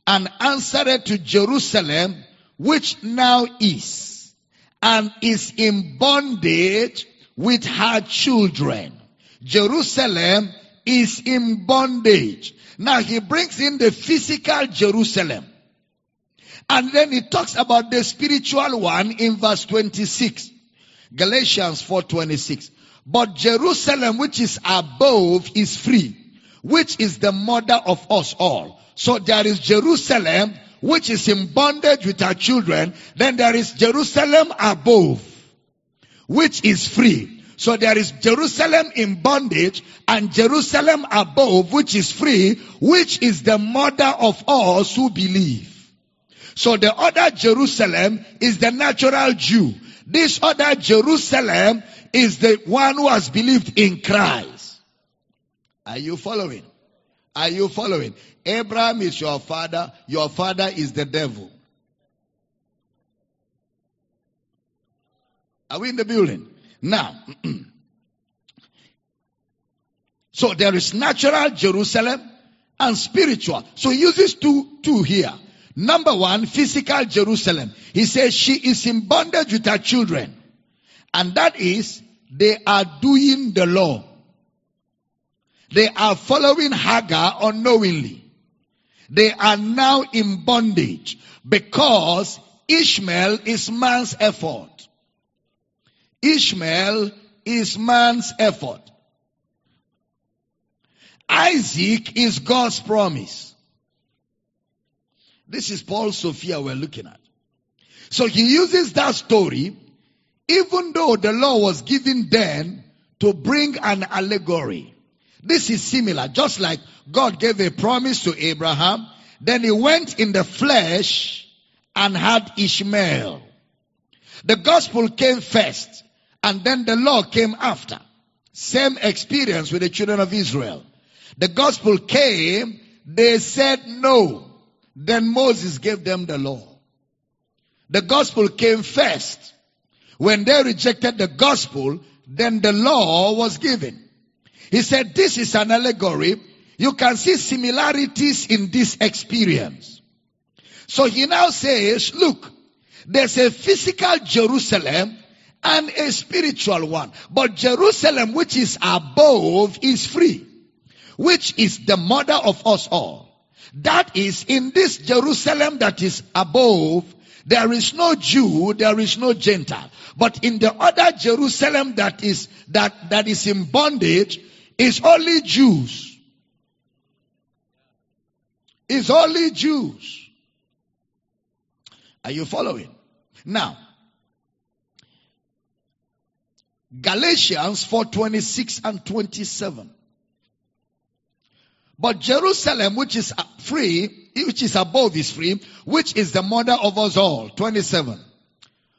and answered to Jerusalem, which now is, and is in bondage with her children. Jerusalem is in bondage. Now he brings in the physical Jerusalem. And then he talks about the spiritual one in verse 26. Galatians 4:26. But Jerusalem which is above is free which is the mother of us all. So there is Jerusalem, which is in bondage with her children. Then there is Jerusalem above, which is free. So there is Jerusalem in bondage and Jerusalem above, which is free, which is the mother of us who believe. So the other Jerusalem is the natural Jew. This other Jerusalem is the one who has believed in Christ. Are you following? Are you following? Abraham is your father. Your father is the devil. Are we in the building? Now, so there is natural Jerusalem and spiritual. So he uses two, two here. Number one, physical Jerusalem. He says she is in bondage with her children. And that is, they are doing the law. They are following Hagar unknowingly. They are now in bondage because Ishmael is man's effort. Ishmael is man's effort. Isaac is God's promise. This is Paul Sophia we're looking at. So he uses that story, even though the law was given then, to bring an allegory. This is similar, just like God gave a promise to Abraham, then he went in the flesh and had Ishmael. The gospel came first, and then the law came after. Same experience with the children of Israel. The gospel came, they said no. Then Moses gave them the law. The gospel came first. When they rejected the gospel, then the law was given. He said, this is an allegory. You can see similarities in this experience. So he now says, look, there's a physical Jerusalem and a spiritual one. But Jerusalem, which is above, is free, which is the mother of us all. That is, in this Jerusalem that is above, there is no Jew, there is no Gentile. But in the other Jerusalem that is, that, that is in bondage, is only Jews. Is only Jews. Are you following? Now, Galatians 4:26 and 27. But Jerusalem, which is free, which is above is free, which is the mother of us all. 27.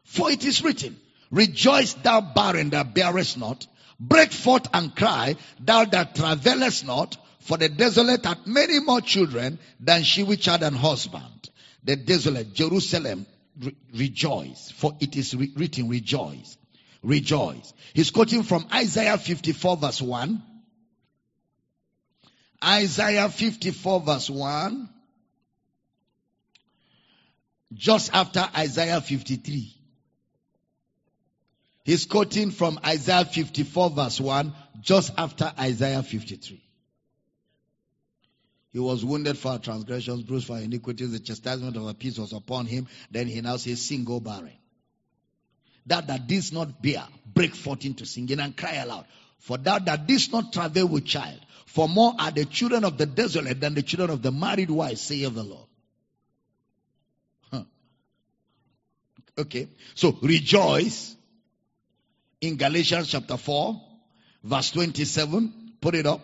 For it is written, Rejoice thou barren that bearest not, break forth and cry, thou that travailest not, for the desolate hath many more children than she which had an husband. The desolate, Jerusalem, re- rejoice, for it is re- written, rejoice, rejoice. He's quoting from Isaiah 54 verse 1. Isaiah 54 verse 1. Just after Isaiah 53. He's quoting from Isaiah 54 verse 1 just after Isaiah 53. He was wounded for our transgressions, bruised for our iniquities. The chastisement of our peace was upon him. Then he now says, Sing, go barren. That that didst not bear, break forth into singing and cry aloud. For that that didst not travail with child. For more are the children of the desolate than the children of the married wife, saith the Lord. Huh. Okay. So rejoice in Galatians chapter 4, verse 27. Put it up.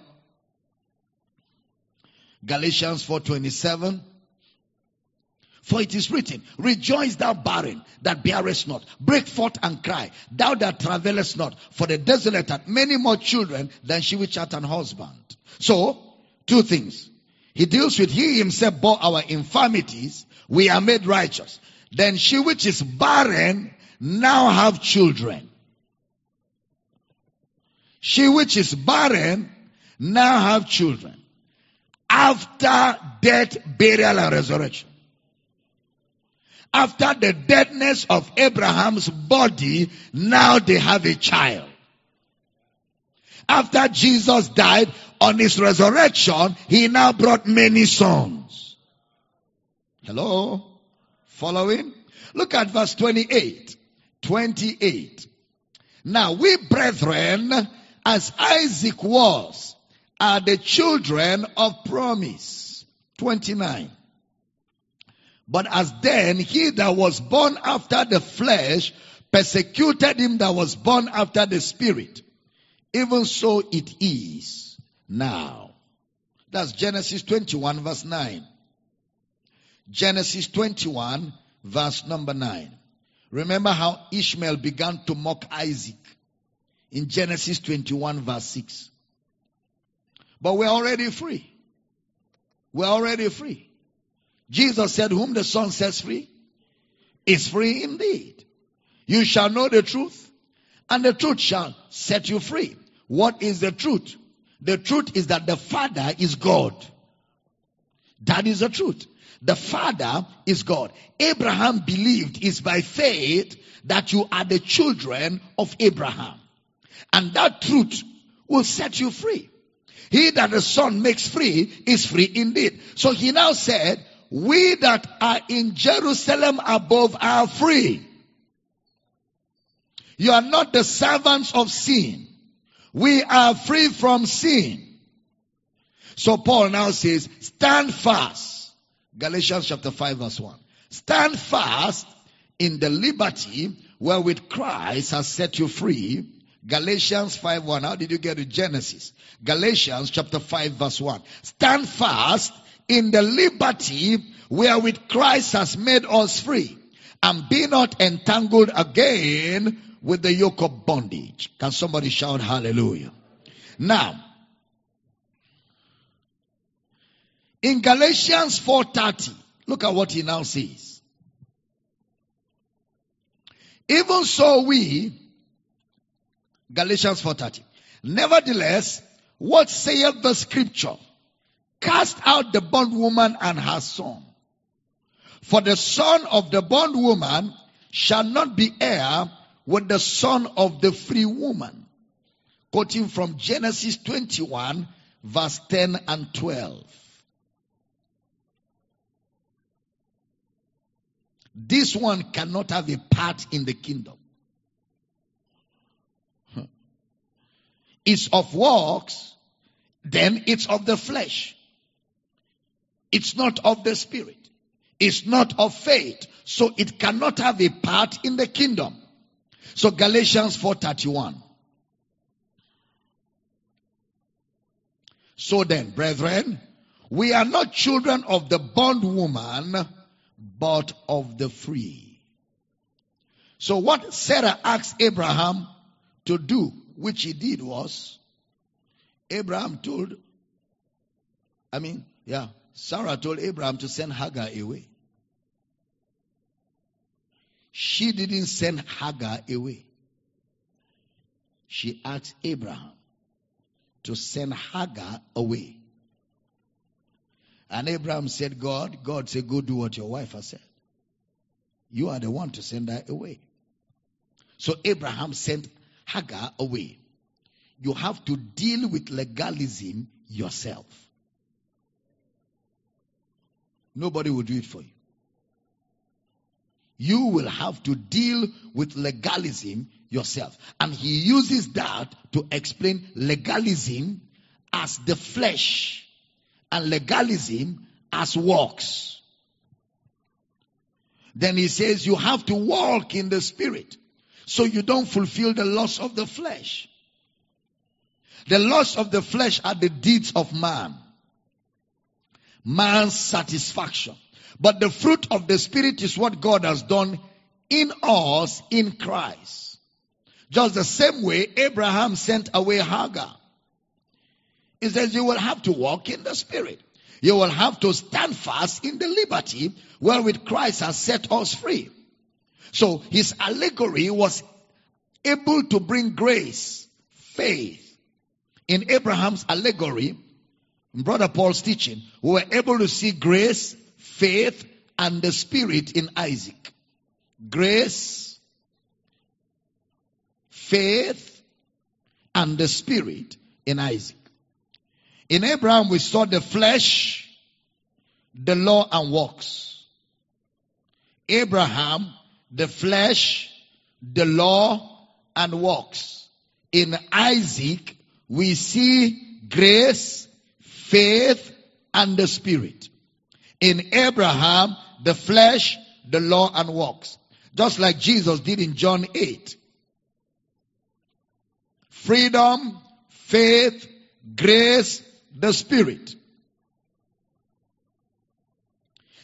Galatians 4:27 For it is written, Rejoice thou barren that bearest not, break forth and cry, thou that travailest not, for the desolate hath many more children than she which hath an husband. So, two things. He deals with he himself bore our infirmities, we are made righteous. Then she which is barren now have children. She which is barren now have children after death, burial, and resurrection. After the deadness of Abraham's body, now they have a child. After Jesus died on his resurrection, he now brought many sons. Hello? Following? Look at verse 28. 28. Now we brethren, as Isaac was, are the children of promise. 29. But as then he that was born after the flesh persecuted him that was born after the spirit, even so it is now. That's Genesis 21 verse 9. Genesis 21 verse number 9. Remember how Ishmael began to mock Isaac in Genesis 21 verse 6. But we're already free. We're already free. Jesus said, whom the son sets free is free indeed. You shall know the truth and the truth shall set you free. What is the truth? The truth is that the Father is God. That is the truth. The Father is God. Abraham believed is by faith that you are the children of Abraham. And that truth will set you free. He that the Son makes free is free indeed. So he now said, we that are in Jerusalem above are free. You are not the servants of sin. We are free from sin. So Paul now says, stand fast. Galatians chapter 5 verse 1. Stand fast in the liberty wherewith Christ has set you free Galatians 5 1. How did you get to Genesis? Galatians chapter 5 verse 1. Stand fast in the liberty wherewith Christ has made us free and be not entangled again with the yoke of bondage. Can somebody shout hallelujah? Now, in Galatians 4:30, look at what he now says. Even so we Galatians 4:30. Nevertheless, what saith the scripture? Cast out the bondwoman and her son. For the son of the bondwoman shall not be heir with the son of the free woman. Quoting from Genesis 21 verse 10 and 12. This one cannot have a part in the kingdom. It's of works, then it's of the flesh. It's not of the spirit. It's not of faith. So it cannot have a part in the kingdom. So Galatians 4:31. So then, brethren, we are not children of the bondwoman, but of the free. So what Sarah asked Abraham to do, which he did was, Abraham told, I mean, yeah, Sarah told Abraham to send Hagar away. She didn't send Hagar away. She asked Abraham to send Hagar away. And Abraham said, God, God said, go do what your wife has said. You are the one to send her away. So Abraham sent Hagar away. You have to deal with legalism yourself. Nobody will do it for you. You will have to deal with legalism yourself. And he uses that to explain legalism as the flesh and legalism as works. Then he says you have to walk in the spirit so you don't fulfill the lust of the flesh. The lust of the flesh are the deeds of man. Man's satisfaction. But the fruit of the Spirit is what God has done in us in Christ. Just the same way Abraham sent away Hagar. He says you will have to walk in the Spirit. You will have to stand fast in the liberty wherewith Christ has set us free. So his allegory was able to bring grace, faith. In Abraham's allegory, Brother Paul's teaching, we were able to see grace, faith, and the Spirit in Isaac. Grace, faith, and the Spirit in Isaac. In Abraham, we saw the flesh, the law, and works. Abraham, the flesh, the law, and works. In Isaac, we see grace, faith, and the Spirit. In Abraham, the flesh, the law, and works. Just like Jesus did in John 8. Freedom, faith, grace, the Spirit.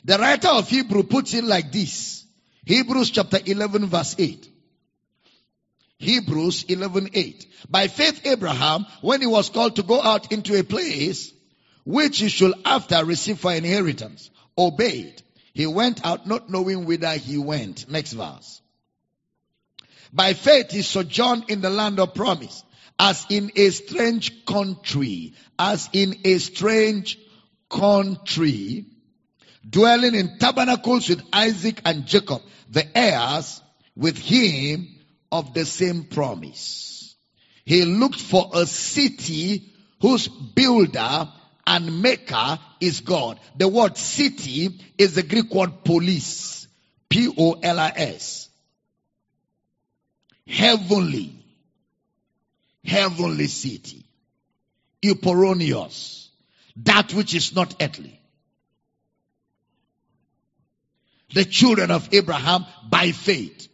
The writer of Hebrew puts it like this. Hebrews chapter 11 verse 8. Hebrews 11:8. By faith Abraham, when he was called to go out into a place which he should after receive for inheritance, obeyed. He went out not knowing whither he went. Next verse. By faith he sojourned in the land of promise, as in a strange country, as in a strange country, dwelling in tabernacles with Isaac and Jacob, the heirs with him of the same promise. He looked for a city whose builder and maker is God. The word city is the Greek word polis. P-O-L-I-S. Heavenly. Heavenly city. Epouranios. That which is not earthly. The children of Abraham by faith.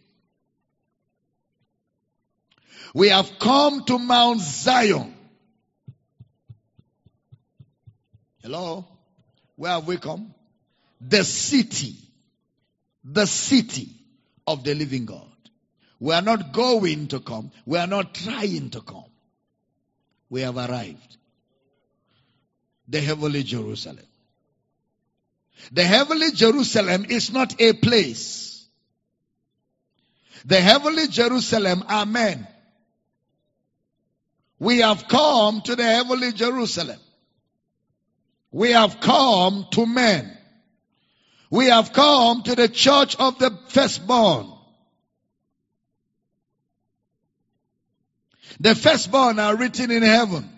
We have come to Mount Zion Hello? Where have we come? The city. The city of the living God. We are not going to come. We are not trying to come. We have arrived. The heavenly Jerusalem. The heavenly Jerusalem is not a place. The heavenly Jerusalem are men. We have come to the heavenly Jerusalem. We have come to men. We have come to the church of the firstborn. The firstborn are written in heaven.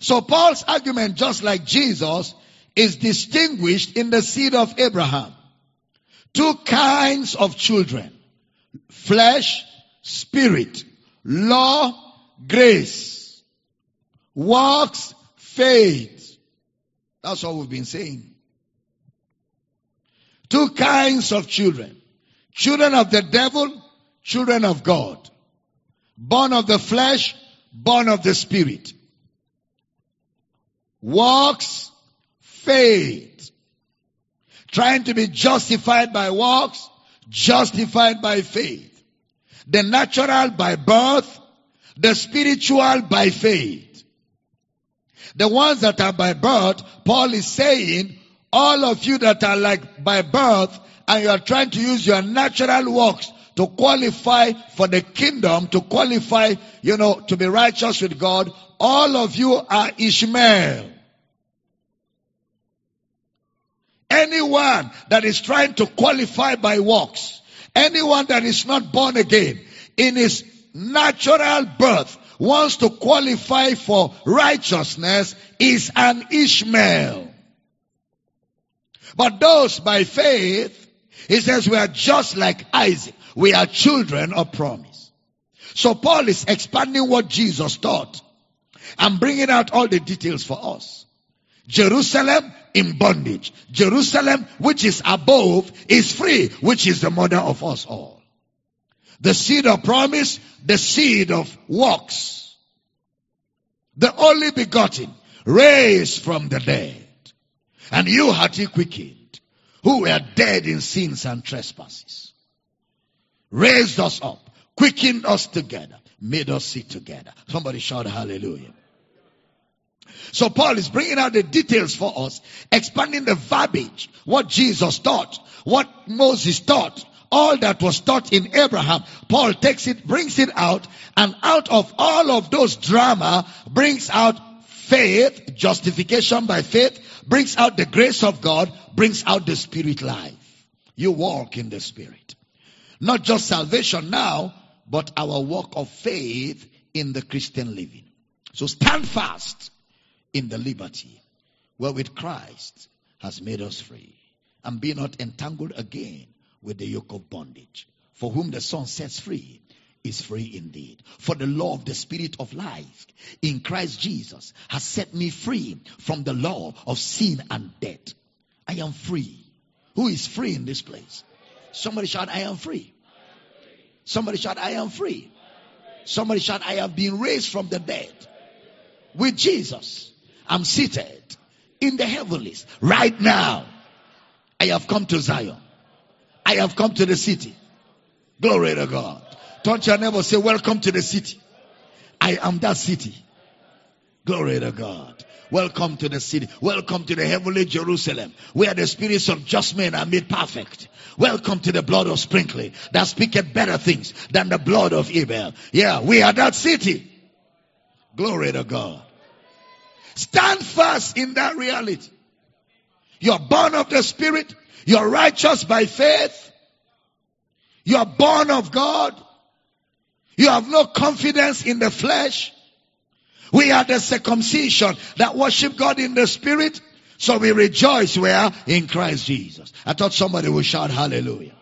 So Paul's argument, just like Jesus, is distinguished in the seed of Abraham. Two kinds of children. Flesh, spirit. Law, grace. Works, faith. That's what we've been saying. Two kinds of children. Children of the devil, children of God. Born of the flesh, born of the spirit. Works, faith. Trying to be justified by works, justified by faith. The natural by birth, the spiritual by faith. The ones that are by birth, Paul is saying, all of you that are like by birth and you are trying to use your natural works to qualify for the kingdom, to qualify, you know, to be righteous with God, all of you are Ishmael. Anyone that is trying to qualify by works, anyone that is not born again, in his natural birth, wants to qualify for righteousness is an Ishmael. But those by faith, he says we are just like Isaac. We are children of promise. So Paul is expanding what Jesus taught and bringing out all the details for us. Jerusalem in bondage. Jerusalem, which is above, is free, which is the mother of us all. The seed of promise, the seed of works. The only begotten, raised from the dead. And you had he quickened, who were dead in sins and trespasses. Raised us up, quickened us together, made us sit together. Somebody shout hallelujah. So Paul is bringing out the details for us, expanding the verbiage, what Jesus taught, what Moses taught, all that was taught in Abraham. Paul takes it, brings it out, and out of all of those drama brings out faith, justification by faith, brings out the grace of God, brings out the spirit life. You walk in the spirit. Not just salvation now, but our walk of faith in the Christian living. So stand fast in the liberty wherewith Christ has made us free and be not entangled again with the yoke of bondage. For whom the Son sets free is free indeed. For the law of the Spirit of life in Christ Jesus has set me free from the law of sin and death. I am free. Who is free in this place? Somebody shout, I am free. Somebody shout, I am free. Somebody shout, I have been raised from the dead with Jesus. I'm seated in the heavenlies right now. I have come to Zion. I have come to the city. Glory to God. Don't your neighbor say, welcome to the city. I am that city. Glory to God. Welcome to the city. Welcome to the heavenly Jerusalem, where the spirits of just men are made perfect. Welcome to the blood of sprinkling that speaketh better things than the blood of Abel. Yeah, we are that city. Glory to God. Stand fast in that reality. You're born of the Spirit. You're righteous by faith. You're born of God. You have no confidence in the flesh. We are the circumcision that worship God in the spirit. So we rejoice where? In Christ Jesus. I thought somebody would shout hallelujah.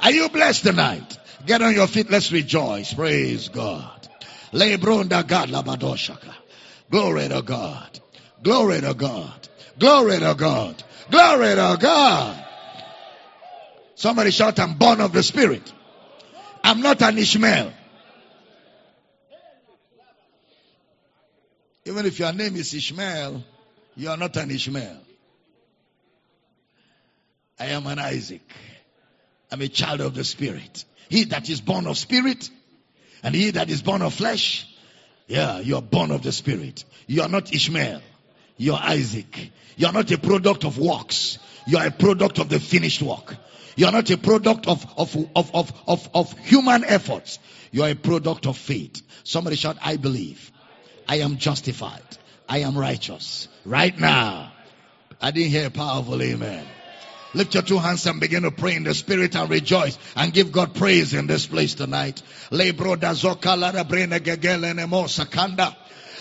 Are you blessed tonight? Get on your feet. Let's rejoice. Praise God. Lebronda God labadoshaka. Glory to God. Glory to God. Glory to God. Glory to God. Somebody shout, I'm born of the Spirit. I'm not an Ishmael. Even if your name is Ishmael, you are not an Ishmael. I am an Isaac. I'm a child of the Spirit. He that is born of Spirit and he that is born of flesh, yeah, you are born of the Spirit. You are not Ishmael. You are Isaac. You are not a product of works. You are a product of the finished work. You are not a product of, of, of, of, of, of human efforts. You are a product of faith. Somebody shout, I believe. I am justified. I am righteous. Right now. I didn't hear a powerful amen. Lift your two hands and begin to pray in the spirit and rejoice and give God praise in this place tonight. Sakanda.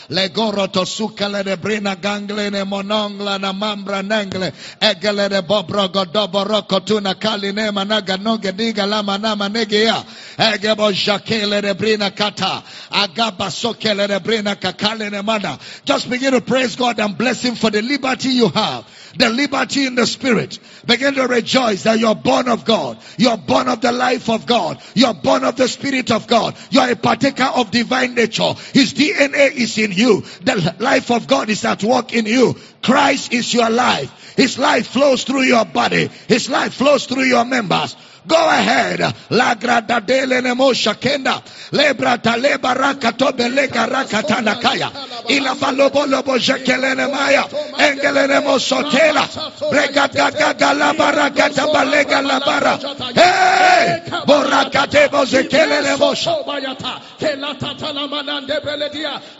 Legoro to sukale de brina gangle ne monongla na mambra nengle. Egele de bobro godobo roko tuna kali ne managa noge diga lama nama negea. Egebo jakele de brina kata. Agaba sokele de brina kakale ne mana. Just begin to praise God and bless Him for the liberty you have. The liberty in the spirit. Begin to rejoice that you're born of God. You're born of the life of God. You're born of the spirit of God. You're a partaker of divine nature. His DNA is in you. The life of God is at work in you. Christ is your life. His life flows through your body. His life flows through your members. Go ahead. La grada dele nemo shakenda. Lebra taleba rakato belega rakatana kaya. Ila balobo lobo jekelene maya. Engelene mo sotela. Brega gaga galaba rakata balega labara. Hey! Borakate bozekelene mosha.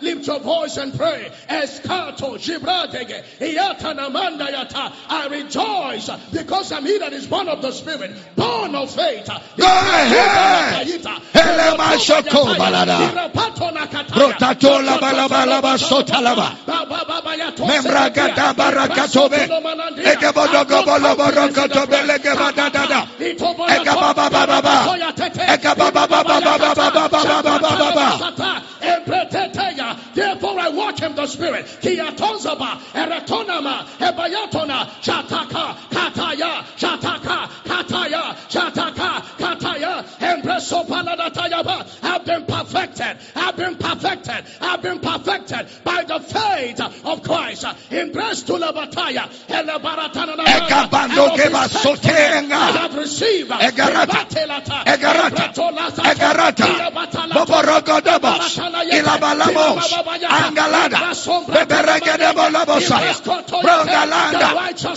Lift your voice and pray. Escato, Gibradege, Iatana Mandayata. I rejoice because I'm he that is born of the Spirit, born of faith. Go ahead. Elema shoko balada. Rotatola balabalaba sotalaba. Membra gada barakatobe. Egebodogo bolobo rokotobe legebadadada. Egababa baba baba. Egababa baba baba baba baba baba baba. Therefore I walk in the spirit. Kiatonzaba, Eratonama, Ebayatona, Shataka, Kataya, Shataka, to Labataya, Elabaratana. Egabando geba sotenga. I have received. Egarata. Egarata. Egarata. Boborogodobos. Ilabalamos. Angalada. Beberegedebolobosa. Brongalanda.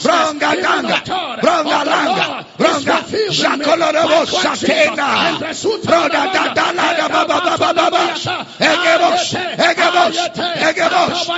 Brongalanga. Brongalanga. Bronga. Jacolorobos. Satena. Broda dadalada baba baba baba. Egebos. Egebos. Egebos.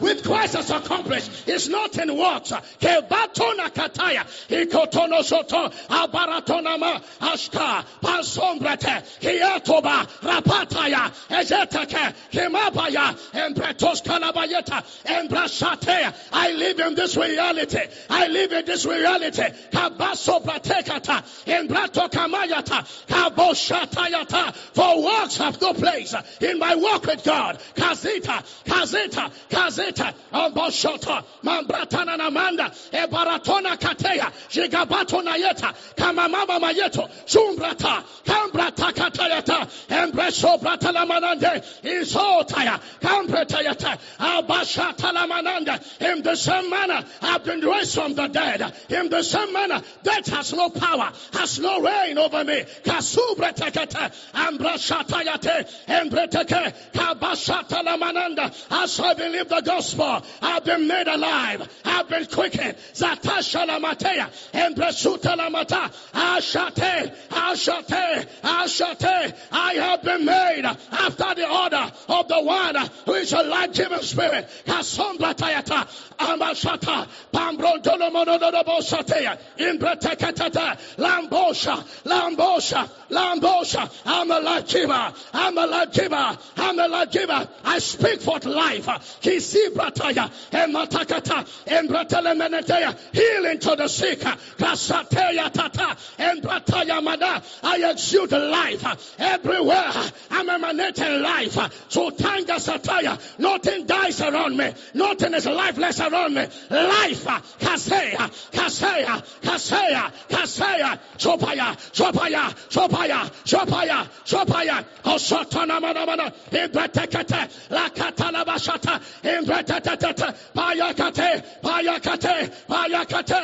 With Christ has accomplished is not in works. Kebatona kataya. Ikotono soto. Abaratonama. Ashka. Pansombrete. Kiatoba. Rapataya. Ezeteke. Kimabaya. Embretos kalabayeta. Embrasate. I live in this reality. I live in this reality. Kabaso pratekata. Embrato kamayata. Kaboshatayata. For works have no place in my walk with God. Kazita. Kazita. Kazita. Amboshota. Mambratana namanda. Ebaratona kateya. Jigabato nayeta. Kamamama mayeto. Zumbrata. Kambrata katayata. Embreso bratalamanande. Isotaya. Kambretayata. Abashata lamananda. In the same manner, I've been raised from the dead. In the same manner, death has no power, has no reign over me. Kasubretekete. Ambrashatayate. Embreteke. Kabashata lamananda. As I believe the gospel, I've been made alive. I've been quickened. Zatasha lamatea. Embresuta lamata. Ashate. Ashate. Ashate. I have been made after the order of the one who is a life-giving spirit. Kasombratayata. Ambashata. Pambrontolo monodobosatea. Imbreteketata. Lambosha. Lambosha. Lambosha. I'm a life giver. I'm a life giver. I'm a life giver. I speak forth life. Kisibrataya. Ematakata. Embratelemenetea. Healing to the sick. Kasateya tata. Embrataya mana. I exude life everywhere. I'm emanating life. So tanga sataya. Nothing dies around me. Nothing is lifeless around me. Life. Kaseya. Kaseya. Kaseya. Kaseya. Chopaya, chopaya. Chopaya. Chopaya. Chopaya. Chopaya. Osotana mana mana. Ibratekete. Lakatana bashata. Ibratetete. Payakate. Payakate. Payakate.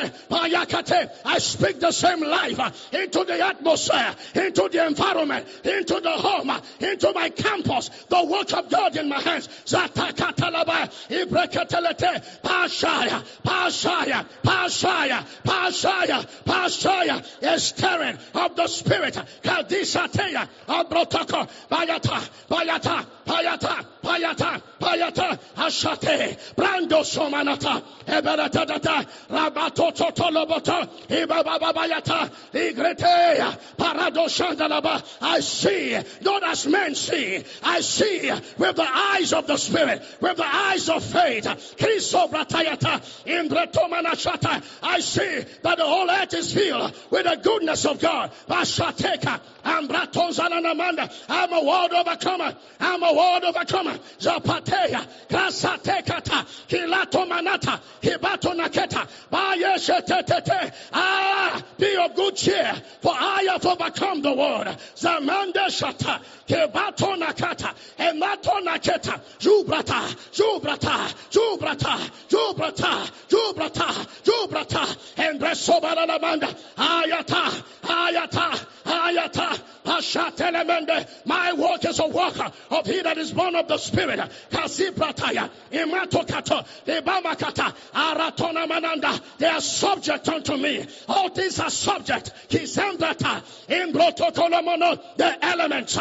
I speak the same life uh, into the atmosphere, into the environment, into the home, uh, into my campus, the work of God in my hands. Pashaya, Pashaya, Pashaya, Pashaya, Pashaya, a stirring of the spirit. Kadisateya, Abrotoko, Bayata, Bayata, Payata, Payata, Payata, Ashate, Brando Somanata, Eberatata, Rabato Totolobota, Ibababayata, Igretea, Paradoshandalaba. I see, not as men see, I see with the eyes of the Spirit, with the eyes of faith. Krisobratayata, Imbretomanashata. I see that the whole earth is filled with the goodness of God. Bashateka, Ambratozanamanda. I'm a world overcomer. I'm a world overcomer. Zapateya, Krasatekata, Kilato Manata, Hibato Naketa, Bayeshetetete. Ah, be of good cheer, for I have overcome the world. Zamanda Shata, Kebato Nakata, Emato Naketa, Jubrata, Jubrata, Jubrata, Jubrata, Jubrata, Jubrata, and Bresobalamanda, Ayata, Ayata. My work is a worker of he that is born of the Spirit. Kasibrataya, Imatokata, Ibamakata, Aratona Mananda. They are subject unto me. All things are subject. Kisembrata, Imbrotokolomono, the elements.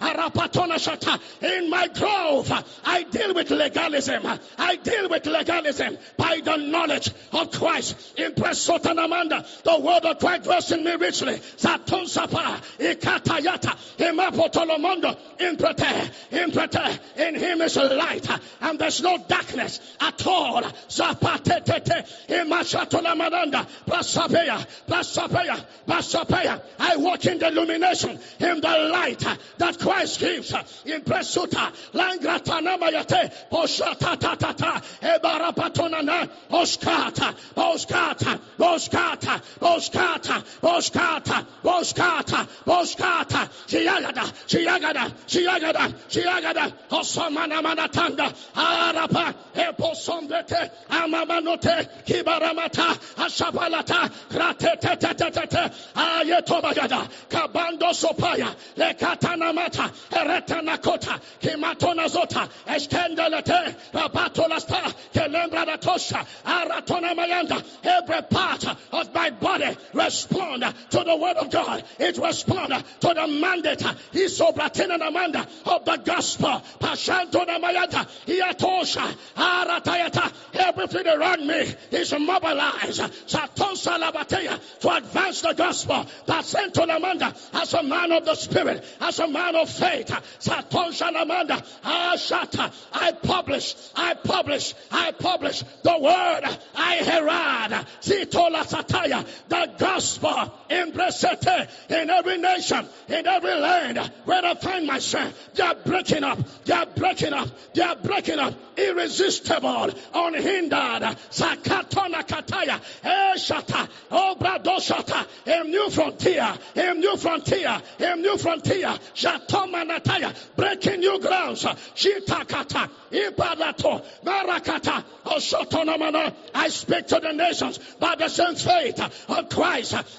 Arapatona Shata. In my grove, I deal with legalism. I deal with legalism by the knowledge of Christ. Impress Sotanamanda. The word dwells in me richly. Zatonsapa, Ikatayata, Imapotolomondo, Imprete, Imprete. In him is light, and there's no darkness at all. Zapatete, Imashatolamanda, Prasapeya, Prasapeya, Prasapeya. I walk in the illumination, in the light that Christ gives. Impresuta, Langratanamayate, Poshatatata, Ebarapatonana, Oskata, Oskata, Oskata, Oskata, Oskata, Oskata, Oskata, Chiagada, Chiagada, Chiagada, Chiagada, Osamana Manatanda, Arapa, Eposombrete, Amamanote, Kibaramata, Ashapalata, Kratetetetetete, Ayetobagada, Kabando Sopaya, Lekatana Mata, Eretana Kota, Kimatona Zota, Eskendelete, Rabatolasta, Kelembra Tosha, Aratona Mayanda, every part of my body respond to the word of God. It respond to the mandate. Isobratina Namanda of the gospel. Pashantona Mayanda, Iatosha, Aratayata, everything around me is mobilized. Satonsa Labatea to advance the gospel. Pasento Namanda as a man of the spirit, as a man of faith. Satonsha Namanda, Ashata, I publish, I publish, I publish the word I herald. Zitola Sataya, the gospel in Bresete, in every nation, in every land. Where I find myself. They are breaking up, they are breaking up, they are breaking up. Irresistible, unhindered. Sakatona Kataya, Eshata, Obradoshata, a new frontier, a new frontier, a new frontier. Jatoma Nataya, breaking new grounds. Shitakata, Ibadato, Marakata, Oshotonamana. I speak to the nations by the same faith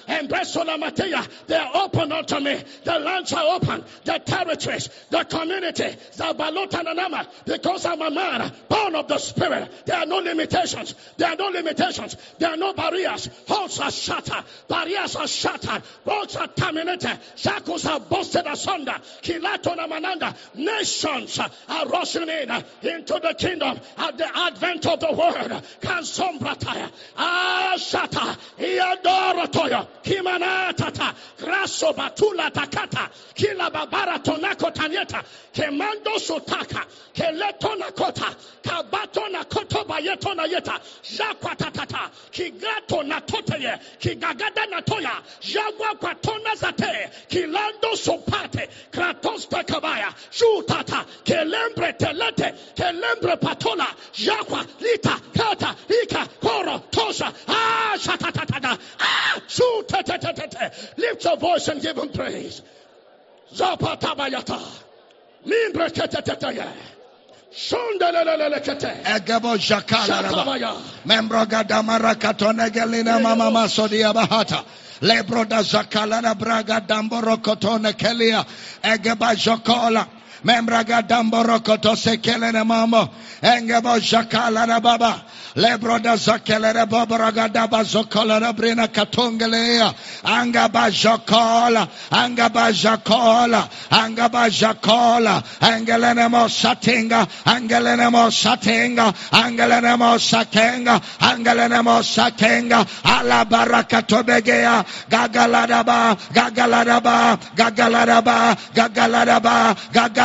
And Bresolamatea, they are open unto me. The lands are open, the territories, the community, the because I'm a man born of the Spirit. There are no limitations. There are no limitations. There are no barriers. Halls are shattered. Barriers are shattered. Roads are terminated. Shackles are busted asunder. Kilato Namananda. Nations are rushing in into the kingdom at the advent of the word. Kansombrata. Ah, shata. Iadoratoya. Kimanatata. Grasso batula takata. Kila babara tonako tanyeta. Kemando sotaka. Keletona kota. Kabato na koto bayeto na yeta. Jakwatatata. Kigato na toteye. Kigagada na toya. Jagwa kwatona zate. Kilando sopate. Kratos takabaya. Shutata. Kelembre telete. Kelembre patola. Jakwa. Lita. Kata. Ika. Koro. Tosha. Ah, shatatatata. Ah. Lift your voice and give him praise. Zapatabayata. Ketetetaya. Shondelelelekete. Egebo Jakala Raba. Shatabaya. Membro Gadamara Katone Gelina Mama Masodia Bahata. Lebroda zakalana braga damboro kotone kelia. Egeba jokola. Membraga damboro kotose kelene mamo. Engebo jakalana baba. Lebroda zakelere bobaraga daba zokolera brina katongelea. Angaba jokola. Angaba jokola. Angaba jokola. Angelene mo satinga. Angelene mo satinga. Angelene mo satenga. Angelene mo satenga. Ala baraka tobegea. Gagaladaba. Gagaladaba. Gagaladaba. Gagaladaba.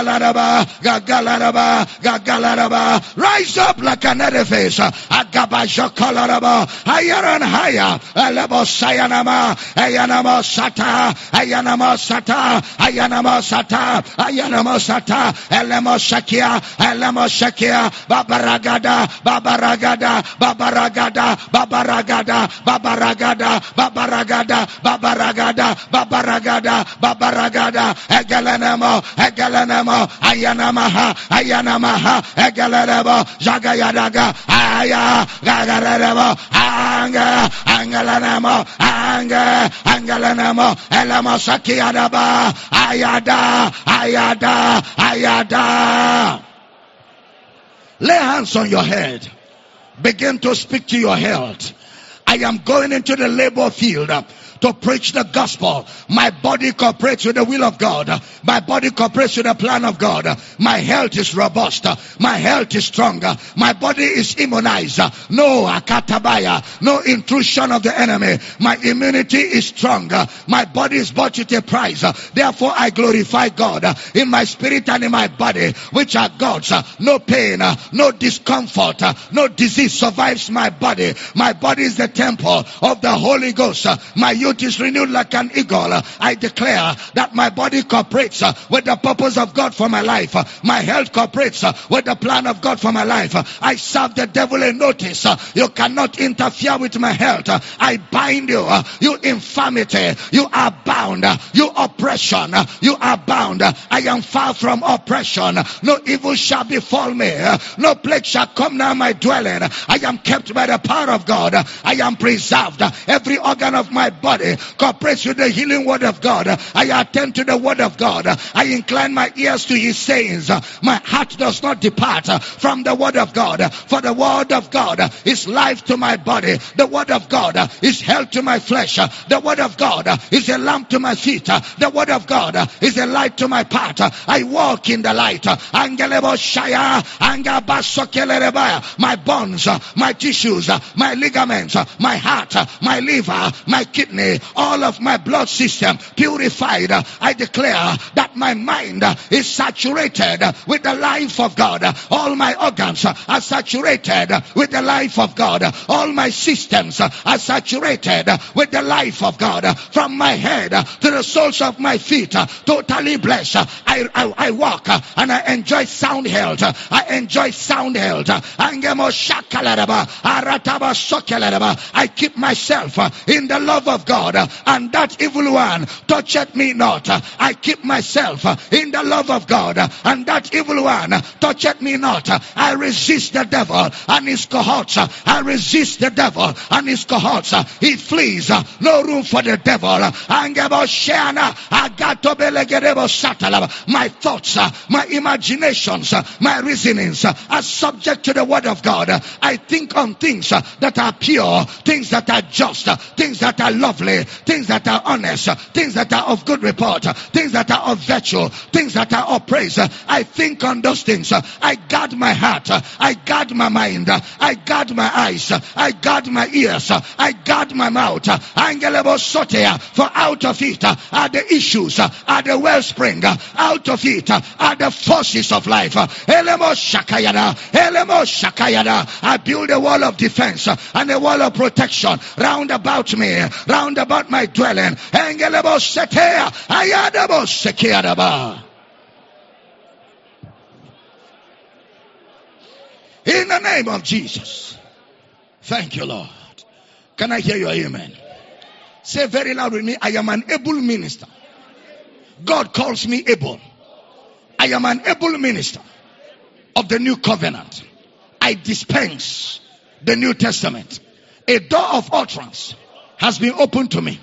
Gagaladaba. Gagaladaba. Gagaladaba. Rise up like an edifice. Agabajokolaraba. Higher and higher. Elebo sayanama. Ayanama sata. Ayanama sata. Ayanama sata. Ayanama sata. Elemo shakia. Elemo shakia. Babaragada. Babaragada. Babaragada. Babaragada. Babaragada. Babaragada. Babaragada. Babaragada. Babaragada. Egelenemo. Egelenemo. Ayanamaha. Ayanamaha. Egelenemo. Jagayadaga. Aya. Gagaremo. Anga. Angelenemo. Anga. Angelenemo. Elemo shakiadaba. Ayada. Ayada. Ayada. Lay hands on your head. Begin to speak to your health. I am going into the labor field to preach the gospel. My body cooperates with the will of God. My body cooperates with the plan of God. My health is robust. My health is stronger. My body is immunized. No akatabaya. No intrusion of the enemy. My immunity is stronger. My body is bought with a price. Therefore I glorify God in my spirit and in my body, which are God's. No pain, no discomfort, no disease survives my body. My body is the temple of the Holy Ghost. My youth is renewed like an eagle. I declare that my body cooperates with the purpose of God for my life. My health cooperates with the plan of God for my life. I serve the devil a notice. You cannot interfere with my health. I bind you. You infirmity. You are bound. You oppression. You are bound. I am far from oppression. No evil shall befall me. No plague shall come near my dwelling. I am kept by the power of God. I am preserved. Every organ of my body cooperates with the healing word of God. I attend to the word of God. I incline my ears to his sayings. My heart does not depart from the word of God. For the word of God is life to my body. The word of God is health to my flesh. The word of God is a lamp to my feet. The word of God is a light to my path. I walk in the light. My bones, my tissues, my ligaments, my heart, my liver, my kidney, all of my blood system purified. I declare that my mind is saturated with the life of God. All my organs are saturated with the life of God. All my systems are saturated with the life of God. From my head to the soles of my feet, totally blessed. I, I, I walk and I enjoy sound health. I enjoy sound health. I keep myself in the love of God, uh, and that evil one toucheth me not. I keep myself uh, in the love of God, uh, and that evil one toucheth me not. I resist the devil and his cohorts. Uh, I resist the devil and his cohorts. Uh, he flees. Uh, no room for the devil. My thoughts, my imaginations, my reasonings are subject to the word of God. I think on things that are pure, things that are just, things that are lovely, things that are honest, things that are of good report, things that are of virtue, things that are of praise. I think on those things. I guard my heart. I guard my mind. I guard my eyes. I guard my ears. I guard my mouth. Angelebo sotea, For out of it are the issues, are the wellspring. Out of it are the forces of life. Elemo shakayada, elemo shakayada. I build a wall of defense and a wall of protection round about me, round round about my dwelling. In the name of Jesus. Thank you, Lord. Can I hear your amen? Say very loud with me, I am an able minister. God calls me able. I am an able minister of the new covenant. I dispense the New Testament. A door of utterance has been opened to me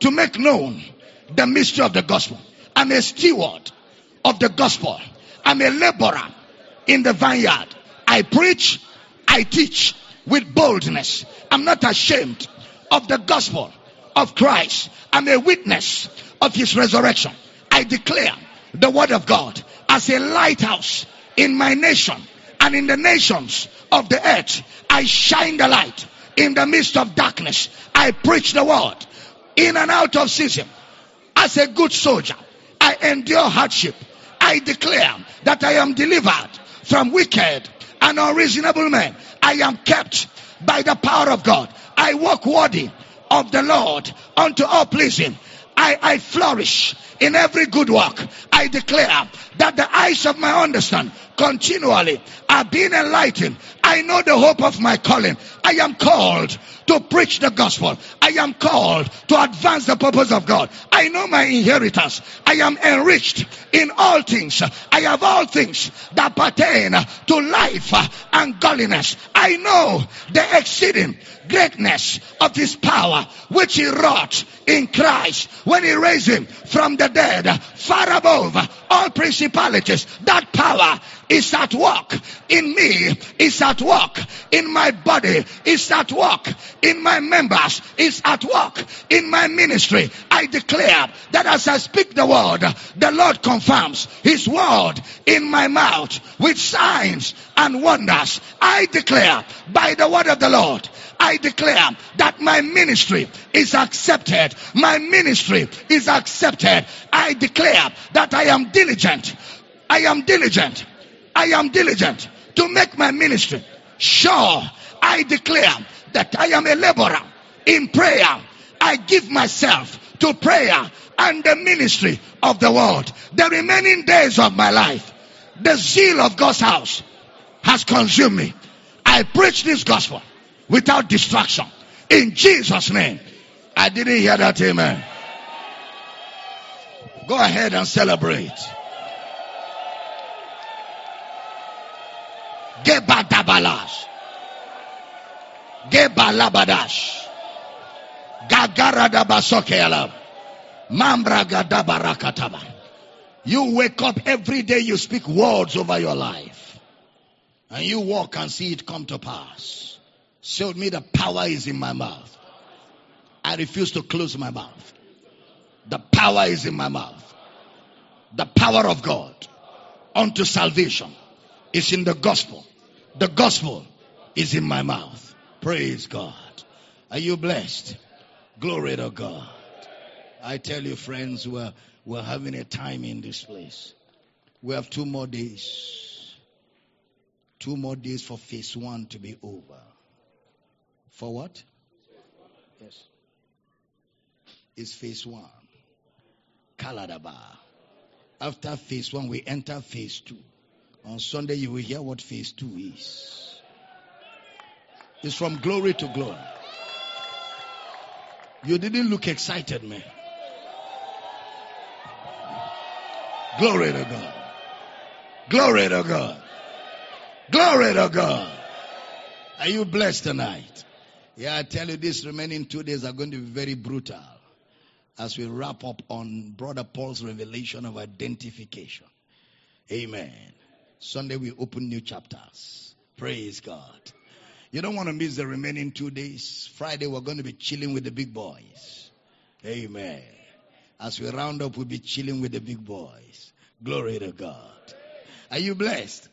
to make known the mystery of the gospel. I'm a steward of the gospel. I'm a laborer in the vineyard. I preach, I teach with boldness. I'm not ashamed of the gospel of Christ. I'm a witness of his resurrection. I declare the word of God as a lighthouse in my nation and in the nations of the earth. I shine the light in the midst of darkness. I preach the word in and out of season. As a good soldier, I endure hardship. I declare that I am delivered from wicked and unreasonable men. I am kept by the power of God. I walk worthy of the Lord unto all pleasing. I, I flourish in every good work. I declare that the eyes of my understanding continually are being enlightened. I know the hope of my calling. I am called to preach the gospel. I am called to advance the purpose of God. I know my inheritance. I am enriched in all things. I have all things that pertain to life and godliness. I know the exceeding greatness of his power, which he wrought in Christ when he raised him from the dead, far above all principalities. That power is at work in me, is at work in my body, is at work in my members, is at work in my ministry. I declare that as I speak the word, the Lord confirms his word in my mouth with signs and wonders. I declare by the word of the Lord, I declare that my ministry is accepted. My ministry is accepted. I declare that I am diligent. I am diligent. I am diligent to make my ministry sure. I declare that I am a laborer in prayer. I give myself to prayer and the ministry of the world. The remaining days of my life, the zeal of God's house has consumed me. I preach this gospel without distraction. In Jesus' name. I didn't hear that, amen. Go ahead and celebrate. Gebadabalash. Gebalabadash. Gagaradabasokealam. Mambra gadabarakataba. You wake up every day, you speak words over your life. And you walk and see it come to pass. Showed me the power is in my mouth. I refuse to close my mouth. The power is in my mouth. The power of God unto salvation is in the gospel. The gospel is in my mouth. Praise God. Are you blessed? Glory to God. I tell you, friends, we're, we're having a time in this place. We have two more days. Two more days for phase one to be over. For what? Yes. It's phase one. Kaladaba. After phase one, we enter phase two. On Sunday, you will hear what phase two is. It's from glory to glory. You didn't look excited, man. Glory to God. Glory to God. Glory to God. Are you blessed tonight? Yeah, I tell you, these remaining two days are going to be very brutal as we wrap up on Brother Paul's revelation of identification. Amen. Sunday we open new chapters. Praise God. You don't want to miss the remaining two days. Friday we're going to be chilling with the big boys. Amen. As we round up, we'll be chilling with the big boys. Glory to God. Are you blessed?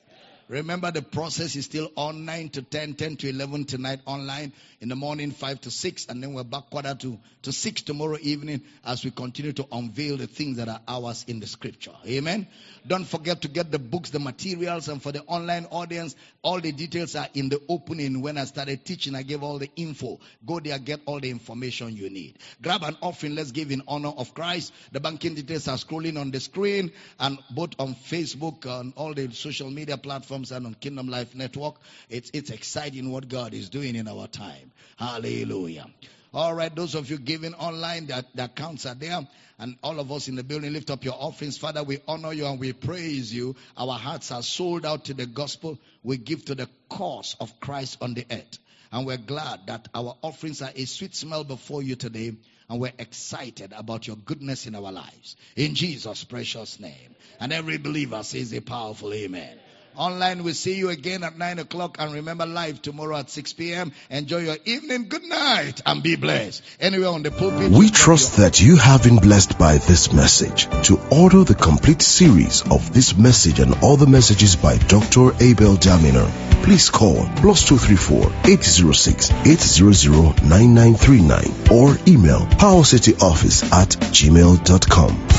Remember the process is still on 9 to 10, 10 to 11 tonight online, in the morning 5 to 6, and then we're back quarter to, to 6 tomorrow evening as we continue to unveil the things that are ours in the scripture. Amen. Don't forget to get the books, the materials, and for the online audience, all the details are in the opening. When I started teaching, I gave all the info. Go there, get all the information you need. Grab an offering. Let's give in honor of Christ. The banking details are scrolling on the screen and both on Facebook, and all the social media platforms and on Kingdom Life Network. It's, it's exciting what God is doing in our time. Hallelujah. All right, those of you giving online, the, the accounts are there. And all of us in the building, lift up your offerings. Father, we honor you and we praise you. Our hearts are sold out to the gospel. We give to the cause of Christ on the earth. And we're glad that our offerings are a sweet smell before you today. And we're excited about your goodness in our lives. In Jesus' precious name. And every believer says a powerful amen. Online, we see you again at 9 o'clock. And remember, live tomorrow at 6 p.m. Enjoy your evening. Good night and be blessed. Anywhere on the pulpit. We trust that you have been blessed by this message. To order the complete series of this message and other messages by Dr. Abel Damina, please call plus 234 806 800 9939 or email powercityoffice at gmail.com.